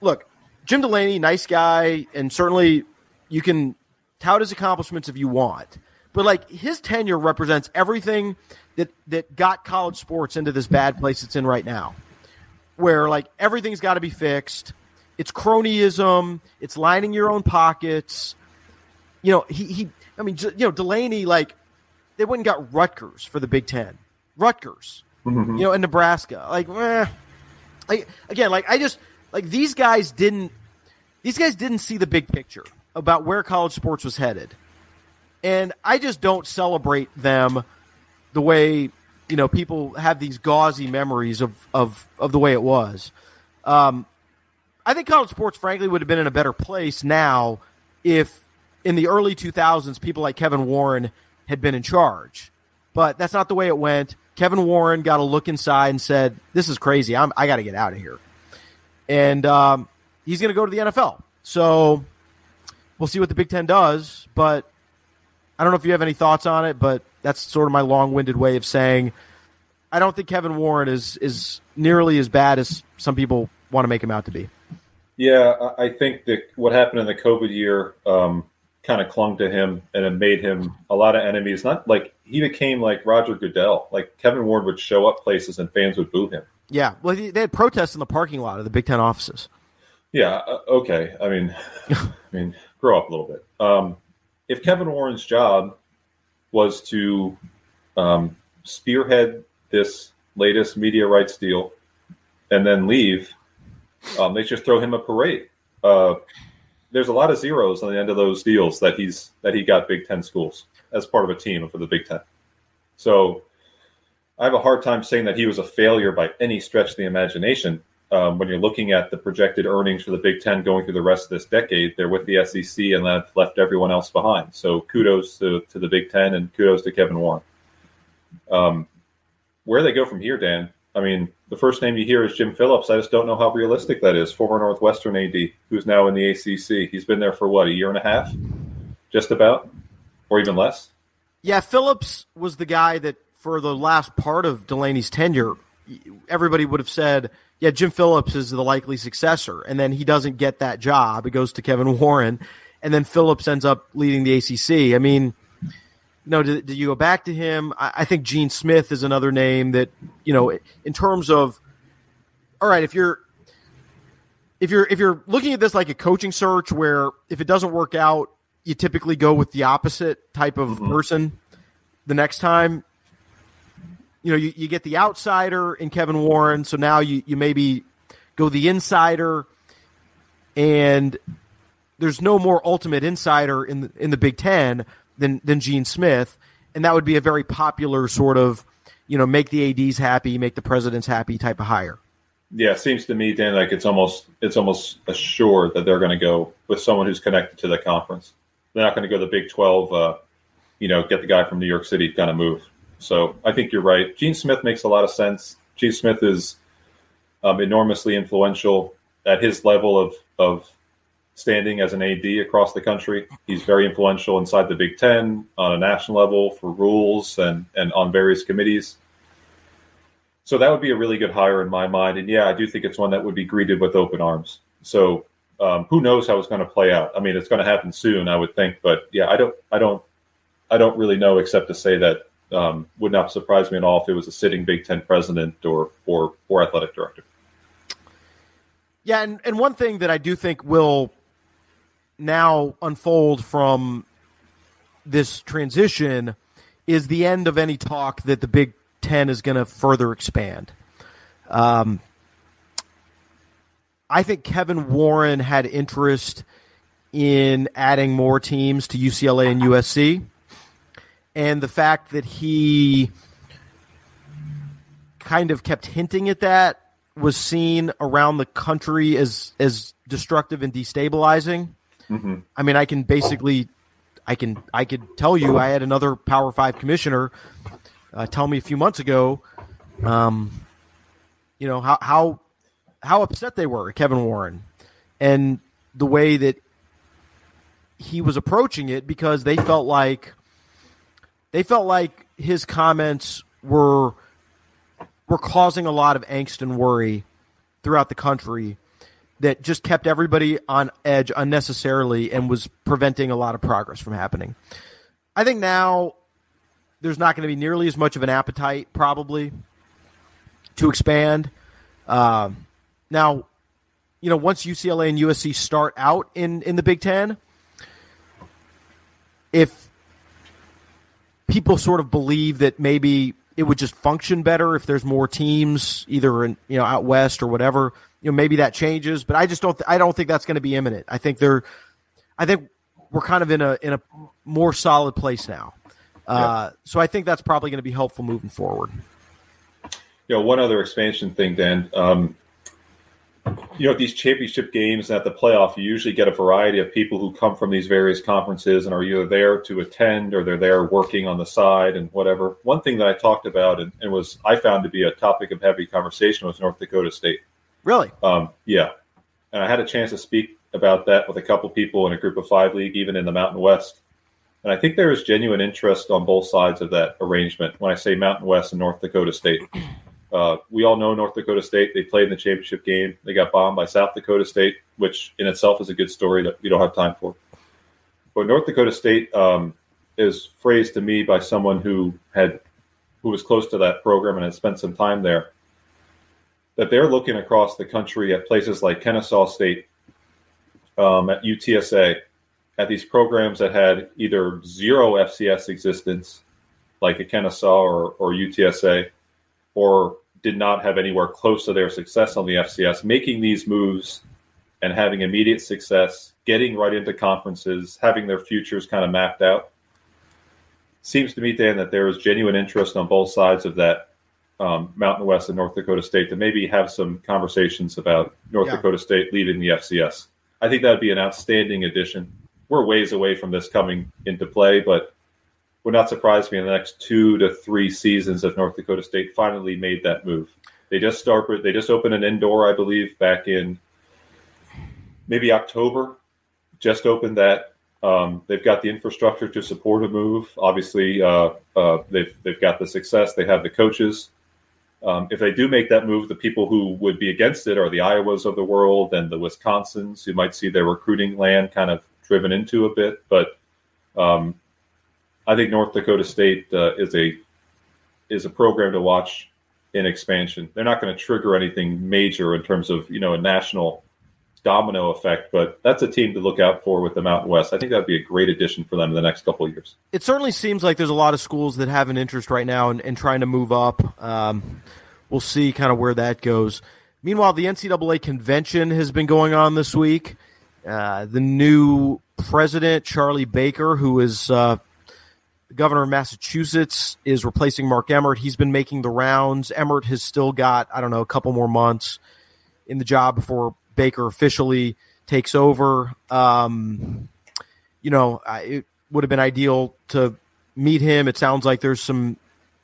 look, Jim Delaney, nice guy, and certainly you can tout his accomplishments if you want. But like his tenure represents everything that that got college sports into this bad place it's in right now, where like everything's got to be fixed it's cronyism. It's lining your own pockets. You know, he, he I mean, you know, Delaney, like, they went and got Rutgers for the Big Ten. Rutgers, mm-hmm. you know, in Nebraska. Like, eh, like, again, like, I just, like, these guys didn't, these guys didn't see the big picture about where college sports was headed. And I just don't celebrate them the way, you know, people have these gauzy memories of, of, of the way it was. Um, I think college sports, frankly, would have been in a better place now if in the early 2000s people like Kevin Warren had been in charge. But that's not the way it went. Kevin Warren got a look inside and said, "This is crazy. I'm, I got to get out of here." And um, he's going to go to the NFL. So we'll see what the Big Ten does. But I don't know if you have any thoughts on it. But that's sort of my long-winded way of saying I don't think Kevin Warren is is nearly as bad as some people want to make him out to be. Yeah, I think that what happened in the COVID year um, kind of clung to him and it made him a lot of enemies. Not like he became like Roger Goodell. Like Kevin Warren would show up places and fans would boo him. Yeah, well, they had protests in the parking lot of the Big Ten offices. Yeah. Uh, okay. I mean, I mean, grow up a little bit. Um, if Kevin Warren's job was to um, spearhead this latest media rights deal and then leave, um, they just throw him a parade. Uh, there's a lot of zeros on the end of those deals that he's that he got Big Ten schools as part of a team for the Big Ten. So I have a hard time saying that he was a failure by any stretch of the imagination. Um, when you're looking at the projected earnings for the Big Ten going through the rest of this decade, they're with the SEC and left, left everyone else behind. So kudos to, to the Big Ten and kudos to Kevin Warren. Um, where they go from here, Dan? I mean, the first name you hear is Jim Phillips. I just don't know how realistic that is. Former Northwestern AD, who's now in the ACC. He's been there for what a year and a half, just about, or even less. Yeah, Phillips was the guy that for the last part of Delaney's tenure, everybody would have said, "Yeah, Jim Phillips is the likely successor," and then he doesn't get that job. It goes to Kevin Warren, and then Phillips ends up leading the ACC. I mean no, did, did you go back to him? I, I think Gene Smith is another name that you know, in terms of, all right, if you're if you're if you're looking at this like a coaching search where if it doesn't work out, you typically go with the opposite type of mm-hmm. person the next time. You know, you, you get the outsider in Kevin Warren, so now you, you maybe go the insider and there's no more ultimate insider in the, in the Big Ten than than Gene Smith, and that would be a very popular sort of, you know, make the ads happy, make the presidents happy type of hire. Yeah, it seems to me, Dan, like it's almost it's almost assured that they're going to go with someone who's connected to the conference. They're not going to go to the Big Twelve, uh, you know, get the guy from New York City kind of move. So I think you're right. Gene Smith makes a lot of sense. Gene Smith is um, enormously influential at his level of of standing as an AD across the country. He's very influential inside the Big Ten on a national level for rules and, and on various committees. So that would be a really good hire in my mind. And yeah, I do think it's one that would be greeted with open arms. So um, who knows how it's going to play out? I mean, it's going to happen soon, I would think. But yeah, I don't, I don't, I don't really know except to say that um, would not surprise me at all if it was a sitting Big Ten president or or or athletic director. Yeah, and, and one thing that I do think will now unfold from this transition is the end of any talk that the Big Ten is going to further expand. Um, I think Kevin Warren had interest in adding more teams to UCLA and USC. And the fact that he kind of kept hinting at that was seen around the country as as destructive and destabilizing. Mm-hmm. I mean, I can basically, I can, I could tell you, I had another Power Five commissioner uh, tell me a few months ago, um, you know how how how upset they were, Kevin Warren, and the way that he was approaching it because they felt like they felt like his comments were were causing a lot of angst and worry throughout the country that just kept everybody on edge unnecessarily and was preventing a lot of progress from happening. I think now there's not going to be nearly as much of an appetite, probably, to expand. Um, now, you know, once UCLA and USC start out in, in the Big Ten, if people sort of believe that maybe it would just function better if there's more teams, either in you know out west or whatever, you know maybe that changes, but I just don't th- I don't think that's going to be imminent. I think they're I think we're kind of in a in a more solid place now. Uh, So I think that's probably going to be helpful moving forward. You know, one other expansion thing, Dan. Um, you know, at these championship games and at the playoff, you usually get a variety of people who come from these various conferences and are either there to attend or they're there working on the side and whatever. One thing that I talked about and, and was I found to be a topic of heavy conversation was North Dakota State. Really? Um, yeah. And I had a chance to speak about that with a couple people in a group of five league, even in the Mountain West. And I think there is genuine interest on both sides of that arrangement. When I say Mountain West and North Dakota State, uh, we all know North Dakota State. They played in the championship game. They got bombed by South Dakota State, which in itself is a good story that we don't have time for. But North Dakota State um, is phrased to me by someone who had who was close to that program and had spent some time there that they're looking across the country at places like Kennesaw State, um, at UTSA, at these programs that had either zero FCS existence, like a Kennesaw or, or UTSA, or did not have anywhere close to their success on the FCS, making these moves and having immediate success, getting right into conferences, having their futures kind of mapped out. Seems to me, Dan, that there is genuine interest on both sides of that um, Mountain West and North Dakota State to maybe have some conversations about North yeah. Dakota State leaving the FCS. I think that would be an outstanding addition. We're ways away from this coming into play, but would not surprise me in the next two to three seasons if North Dakota State finally made that move. They just started. They just opened an indoor, I believe, back in maybe October. Just opened that. Um, they've got the infrastructure to support a move. Obviously, uh, uh, they've they've got the success. They have the coaches. Um, if they do make that move, the people who would be against it are the Iowas of the world and the Wisconsins, who might see their recruiting land kind of driven into a bit. But um, I think North Dakota State uh, is a is a program to watch in expansion. They're not going to trigger anything major in terms of you know a national domino effect, but that's a team to look out for with the Mountain West. I think that would be a great addition for them in the next couple of years. It certainly seems like there's a lot of schools that have an interest right now in, in trying to move up. Um, we'll see kind of where that goes. Meanwhile, the NCAA convention has been going on this week. Uh, the new president, Charlie Baker, who is uh, the governor of Massachusetts, is replacing Mark Emmert. He's been making the rounds. Emmert has still got, I don't know, a couple more months in the job before Baker officially takes over. Um, you know, it would have been ideal to meet him. It sounds like there's some,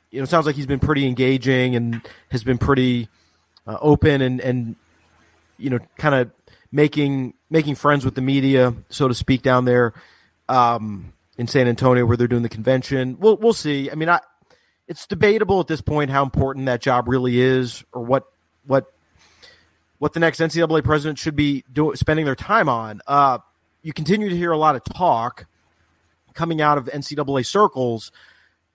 you know, it sounds like he's been pretty engaging and has been pretty uh, open and and you know, kind of making making friends with the media, so to speak, down there um, in San Antonio where they're doing the convention. We'll we'll see. I mean, I it's debatable at this point how important that job really is, or what what what the next NCAA president should be do, spending their time on. Uh, you continue to hear a lot of talk coming out of NCAA circles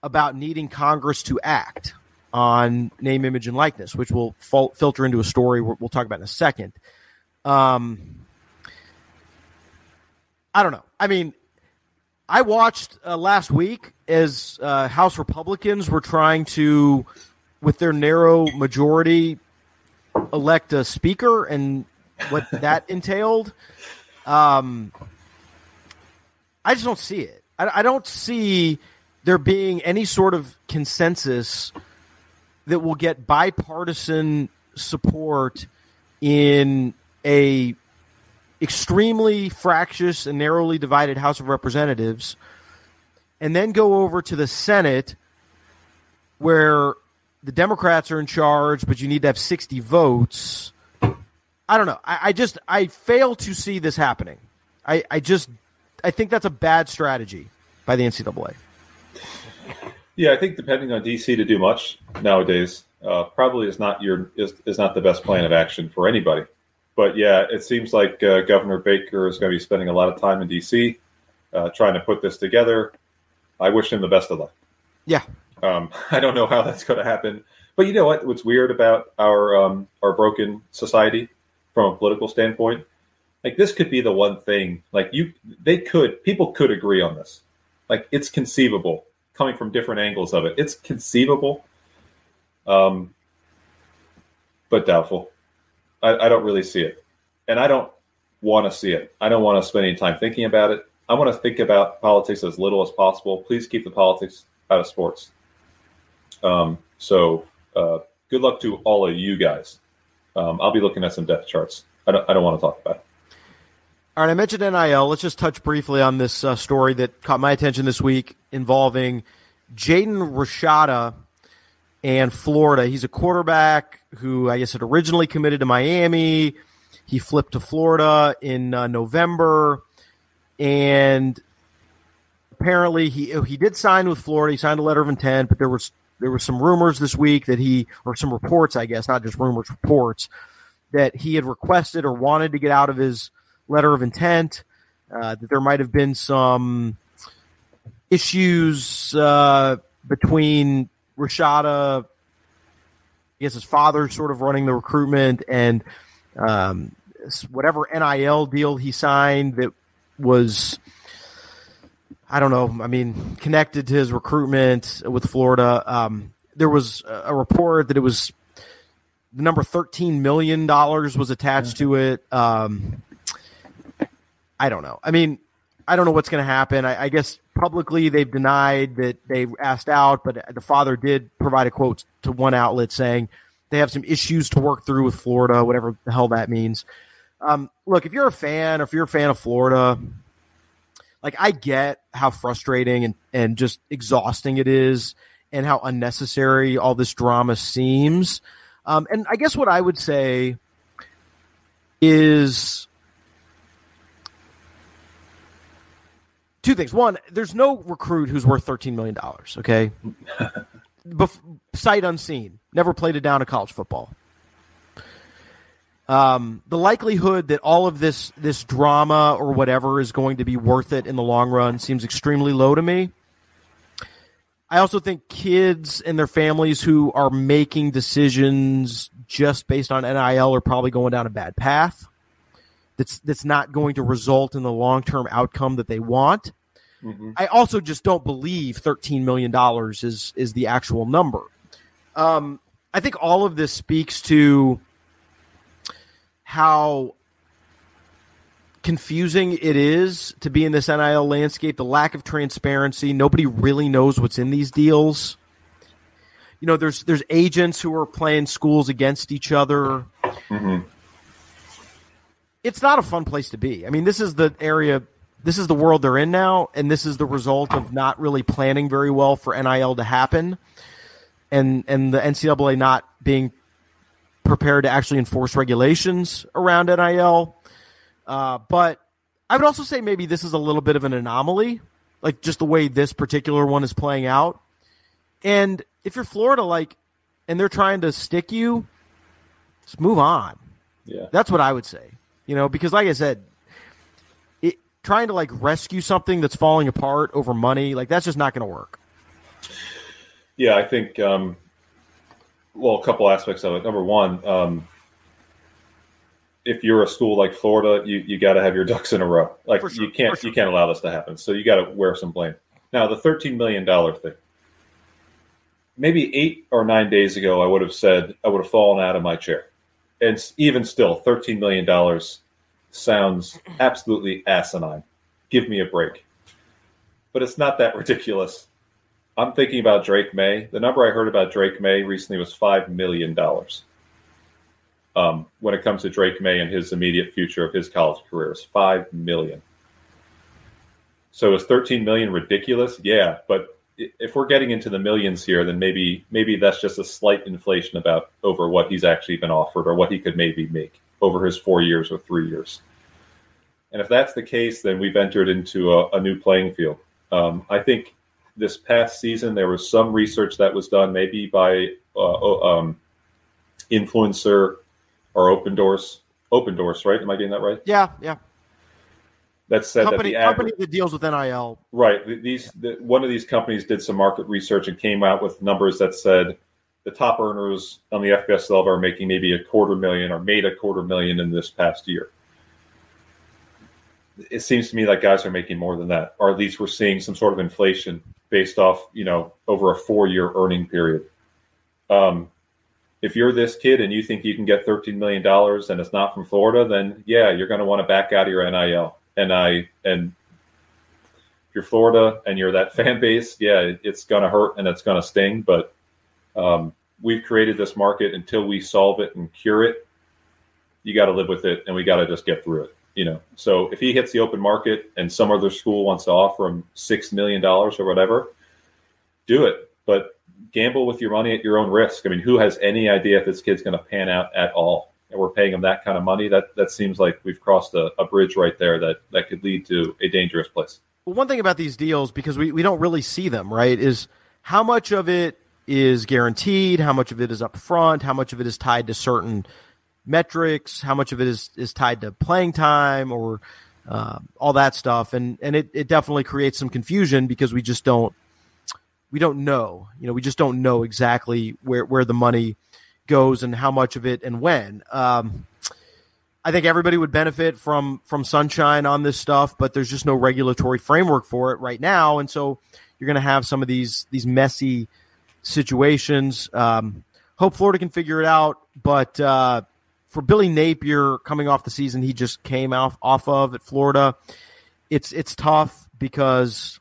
about needing Congress to act on name, image, and likeness, which will fil- filter into a story we'll talk about in a second. Um, I don't know. I mean, I watched uh, last week as uh, House Republicans were trying to, with their narrow majority, elect a speaker and what that entailed. Um, I just don't see it. I, I don't see there being any sort of consensus that will get bipartisan support in a extremely fractious and narrowly divided House of Representatives, and then go over to the Senate where the Democrats are in charge, but you need to have 60 votes. I don't know. I, I just I fail to see this happening. I, I just I think that's a bad strategy by the NCAA. Yeah, I think depending on DC to do much nowadays uh, probably is not your is, is not the best plan of action for anybody. But yeah, it seems like uh, Governor Baker is going to be spending a lot of time in DC uh, trying to put this together. I wish him the best of luck. Yeah, um, I don't know how that's going to happen. But you know what? What's weird about our um, our broken society from a political standpoint? Like this could be the one thing. Like you, they could people could agree on this. Like it's conceivable coming from different angles of it. It's conceivable, um, but doubtful. I, I don't really see it, and I don't want to see it. I don't want to spend any time thinking about it. I want to think about politics as little as possible. Please keep the politics out of sports. Um, so uh, good luck to all of you guys. Um, I'll be looking at some depth charts. I don't, I don't want to talk about it. All right, I mentioned NIL. Let's just touch briefly on this uh, story that caught my attention this week involving Jaden Rashada and Florida. He's a quarterback who I guess had originally committed to Miami. He flipped to Florida in uh, November, and apparently he he did sign with Florida. He signed a letter of intent, but there was there were some rumors this week that he, or some reports, I guess, not just rumors, reports, that he had requested or wanted to get out of his letter of intent, uh, that there might have been some issues uh, between Rashada, guess his father sort of running the recruitment and um, whatever NIL deal he signed that was I don't know. I mean, connected to his recruitment with Florida. Um, there was a report that it was the number thirteen million dollars was attached to it. Um, I don't know. I mean, I don't know what's going to happen. I, I, guess publicly they've denied that they asked out, but the father did provide a quote to one outlet saying they have some issues to work through with Florida, whatever the hell that means. Um, look, if you're a fan, or if you're a fan of Florida, like I get how frustrating and, and just exhausting it is and how unnecessary all this drama seems. Um, and I guess what I would say is two things. One, there's no recruit who's worth $13 million, okay? Bef- sight unseen, never played it down in college football. Um, the likelihood that all of this this drama or whatever is going to be worth it in the long run seems extremely low to me. I also think kids and their families who are making decisions just based on NIL are probably going down a bad path. That's that's not going to result in the long term outcome that they want. Mm-hmm. I also just don't believe thirteen million dollars is is the actual number. Um, I think all of this speaks to how confusing it is to be in this NIL landscape, the lack of transparency. Nobody really knows what's in these deals. You know, there's there's agents who are playing schools against each other. Mm-hmm. It's not a fun place to be. I mean, this is the area, this is the world they're in now, and this is the result of not really planning very well for NIL to happen, and and the NCAA not being prepared to actually enforce regulations around NIL. Uh, but I would also say maybe this is a little bit of an anomaly, like just the way this particular one is playing out. And if you're Florida, like, and they're trying to stick you, just move on. Yeah, that's what I would say. You know, because like I said, it, trying to like rescue something that's falling apart over money, like that's just not going to work. Yeah, I think um, well, a couple aspects of it. Number one, um, if you're a school like Florida, you, you got to have your ducks in a row. Like sure, you can't sure. you can't allow this to happen. So you got to wear some blame. Now the thirteen million dollar thing. Maybe eight or nine days ago, I would have said I would have fallen out of my chair, and even still, thirteen million dollars sounds absolutely asinine. Give me a break. But it's not that ridiculous I'm thinking about Drake Maye. The number I heard about Drake Maye recently was five million dollars. Um, when it comes to Drake Maye and his immediate future of his college career, is five million. So is 13 million ridiculous? Yeah, but if we're getting into the millions here, then maybe maybe that's just a slight inflation about over what he's actually been offered or what he could maybe make over his four years or three years. And if that's the case, then we've entered into a, a new playing field. Um, I think this past season, there was some research that was done, maybe by uh, um, influencer or Opendorse. Open doors, right? Am I getting that right? Yeah, yeah. That said company, that the company that deals with NIL. Right. These the, one of these companies did some market research and came out with numbers that said the top earners on the FBS level are making maybe a quarter million or made a quarter million in this past year it seems to me like guys are making more than that, or at least we're seeing some sort of inflation based off, you know, over a four year earning period. Um, if you're this kid and you think you can get $13 million and it's not from Florida, then yeah, you're going to want to back out of your NIL. And I, and if you're Florida and you're that fan base, yeah, it's going to hurt and it's to sting. But um, we've created this market until we solve it and cure it. You got to live with it and we got to just get through it you know so if he hits the open market and some other school wants to offer him six million dollars or whatever do it but gamble with your money at your own risk i mean who has any idea if this kid's going to pan out at all and we're paying them that kind of money that that seems like we've crossed a, a bridge right there that that could lead to a dangerous place well one thing about these deals because we, we don't really see them right is how much of it is guaranteed how much of it is upfront how much of it is tied to certain metrics, how much of it is, is tied to playing time or uh, all that stuff. And, and it, it definitely creates some confusion because we just don't, we don't know, you know, we just don't know exactly where, where the money goes and how much of it and when. Um, I think everybody would benefit from from sunshine on this stuff, but there's just no regulatory framework for it right now, and so you're going to have some of these these messy situations. Um, hope Florida can figure it out, but uh, for Billy Napier coming off the season he just came off off of at Florida, it's it's tough because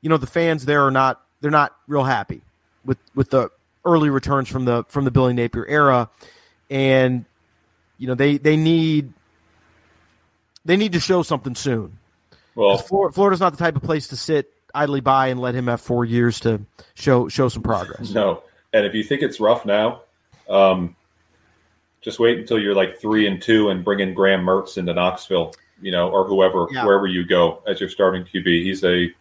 you know the fans there are not they're not real happy with with the early returns from the from the Billy Napier era, and you know they they need they need to show something soon. Well, Florida's not the type of place to sit idly by and let him have four years to show show some progress. No, and if you think it's rough now, um, just wait until you're like three and two and bring in Graham Mertz into Knoxville, you know, or whoever, yeah. wherever you go as your starting QB. He's a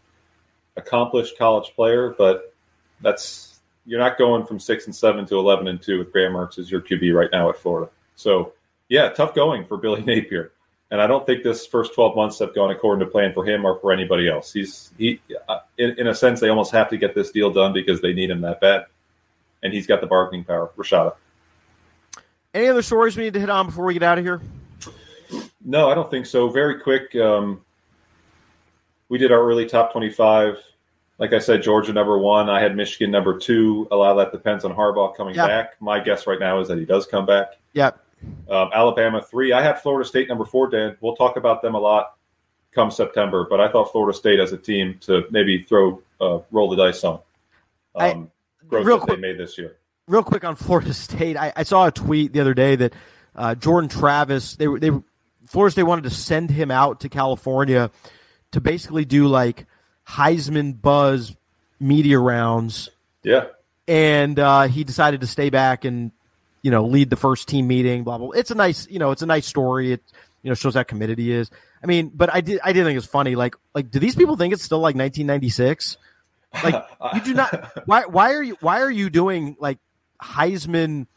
accomplished college player, but that's you're not going from six and seven to eleven and two with Graham Mertz as your QB right now at Florida. So yeah, tough going for Billy Napier. And I don't think this first 12 months have gone according to plan for him or for anybody else. He's he, uh, in, in a sense, they almost have to get this deal done because they need him that bad, and he's got the bargaining power. Rashada. Any other stories we need to hit on before we get out of here? No, I don't think so. Very quick. Um, we did our early top 25. Like I said, Georgia number one. I had Michigan number two. A lot of that depends on Harbaugh coming yep. back. My guess right now is that he does come back. Yep. Um, Alabama three. I had Florida State number four. Dan, we'll talk about them a lot come September, but I thought Florida State as a team to maybe throw uh, roll the dice on. Um, I, growth that quick, they made this year. Real quick on Florida State, I, I saw a tweet the other day that uh, Jordan Travis they they Florida State wanted to send him out to California to basically do like Heisman buzz media rounds. Yeah. And uh, he decided to stay back and you know, lead the first team meeting, blah, blah. It's a nice, you know, it's a nice story. It, you know, shows how committed he is. I mean, but I did, I did think it's funny. Like, like, do these people think it's still like 1996? Like, you do not, why, why are you, why are you doing like Heisman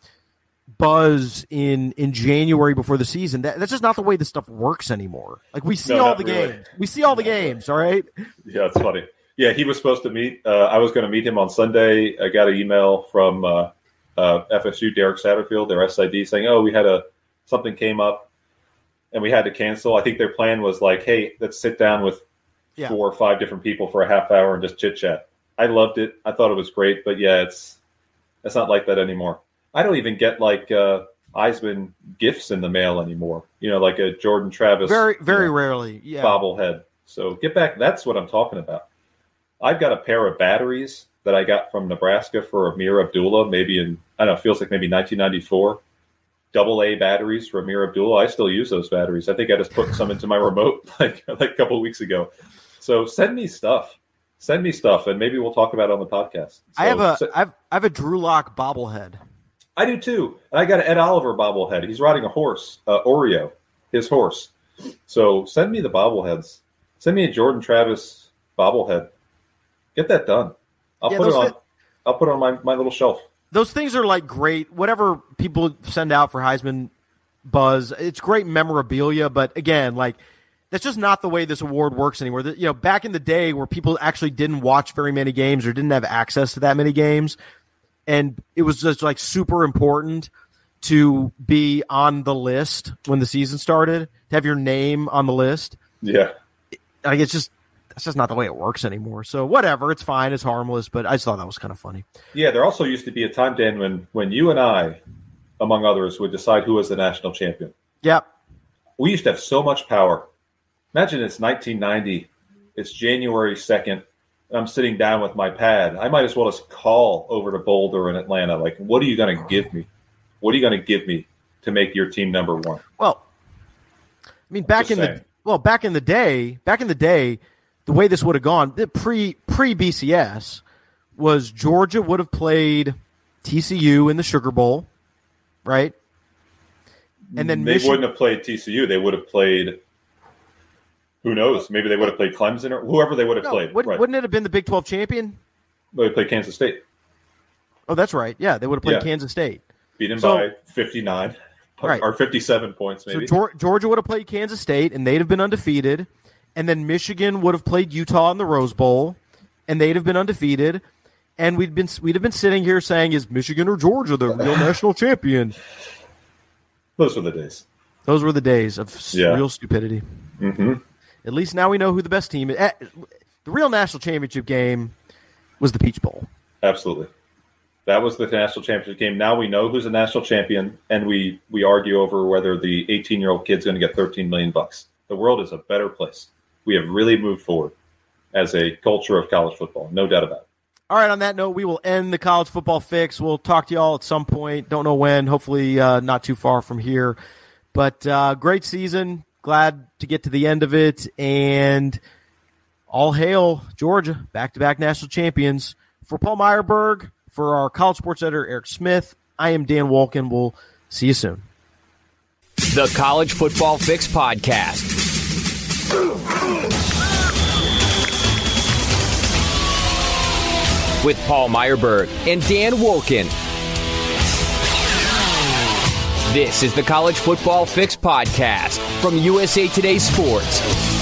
buzz in, in January before the season? That, that's just not the way this stuff works anymore. Like, we see no, all the really. games. We see all the games. All right. Yeah, it's funny. Yeah, he was supposed to meet. Uh, I was going to meet him on Sunday. I got an email from uh, uh, FSU Derek Satterfield, their SID, saying, "Oh, we had a something came up, and we had to cancel." I think their plan was like, "Hey, let's sit down with yeah. four or five different people for a half hour and just chit chat." I loved it. I thought it was great, but yeah, it's it's not like that anymore. I don't even get like uh, Heisman gifts in the mail anymore. You know, like a Jordan Travis. Very, very you know, rarely. Yeah. Bobblehead. So get back. That's what I'm talking about. I've got a pair of batteries that I got from Nebraska for Ameer Abdullah, maybe in I don't know, feels like maybe 1994. Double A batteries for Ameer Abdullah. I still use those batteries. I think I just put some into my remote like like a couple of weeks ago. So send me stuff. Send me stuff, and maybe we'll talk about it on the podcast. So, I have a so, I've, I have a Drew Lock bobblehead. I do too, and I got an Ed Oliver bobblehead. He's riding a horse, uh, Oreo, his horse. So send me the bobbleheads. Send me a Jordan Travis bobblehead. Get that done. I'll yeah, put it on. Th- I'll put it on my, my little shelf. Those things are like great. Whatever people send out for Heisman buzz, it's great memorabilia. But again, like that's just not the way this award works anymore. You know, back in the day where people actually didn't watch very many games or didn't have access to that many games, and it was just like super important to be on the list when the season started, to have your name on the list. Yeah. Like it's just that's just not the way it works anymore. So whatever, it's fine, it's harmless, but I just thought that was kind of funny. Yeah, there also used to be a time, Dan, when when you and I, among others, would decide who was the national champion. Yep. We used to have so much power. Imagine it's 1990. It's January 2nd. I'm sitting down with my pad. I might as well just call over to Boulder in Atlanta. Like, what are you going to give me? What are you going to give me to make your team number one? Well, I mean, back just in saying. the well, back in the day, back in the day, the way this would have gone pre pre BCS was Georgia would have played TCU in the Sugar Bowl, right? And then they Michigan, wouldn't have played TCU. They would have played. Who knows? Maybe they would have played Clemson or whoever they would have no, played. Wouldn't, right. wouldn't it have been the Big Twelve champion? They played Kansas State. Oh, that's right. Yeah, they would have played yeah. Kansas State. Beat them so, by fifty nine, right. or fifty seven points. Maybe. So Georgia would have played Kansas State, and they'd have been undefeated and then Michigan would have played Utah in the Rose Bowl, and they'd have been undefeated. and we'd been we'd have been sitting here saying, "Is Michigan or Georgia the real national champion?" Those were the days. Those were the days of Yeah. real stupidity. hmm At least now we know who the best team is. Eh, The real national championship game was the Peach Bowl. Absolutely. That was the national championship game. Now we know who's a national champion, and we we argue over whether the 18 year old kid's going to get 13 million bucks. The world is a better place. We have really moved forward as a culture of college football, no doubt about it. All right, on that note, we will end the college football fix. We'll talk to y'all at some point. Don't know when. Hopefully, uh, not too far from here. But uh, great season. Glad to get to the end of it. And all hail Georgia, back to back national champions. For Paul Myerberg, for our college sports editor, Eric Smith, I am Dan Wolken. We'll see you soon. The College Football Fix Podcast. With Paul Myerberg and Dan Wolken. This is the College Football Fix Podcast from USA Today Sports.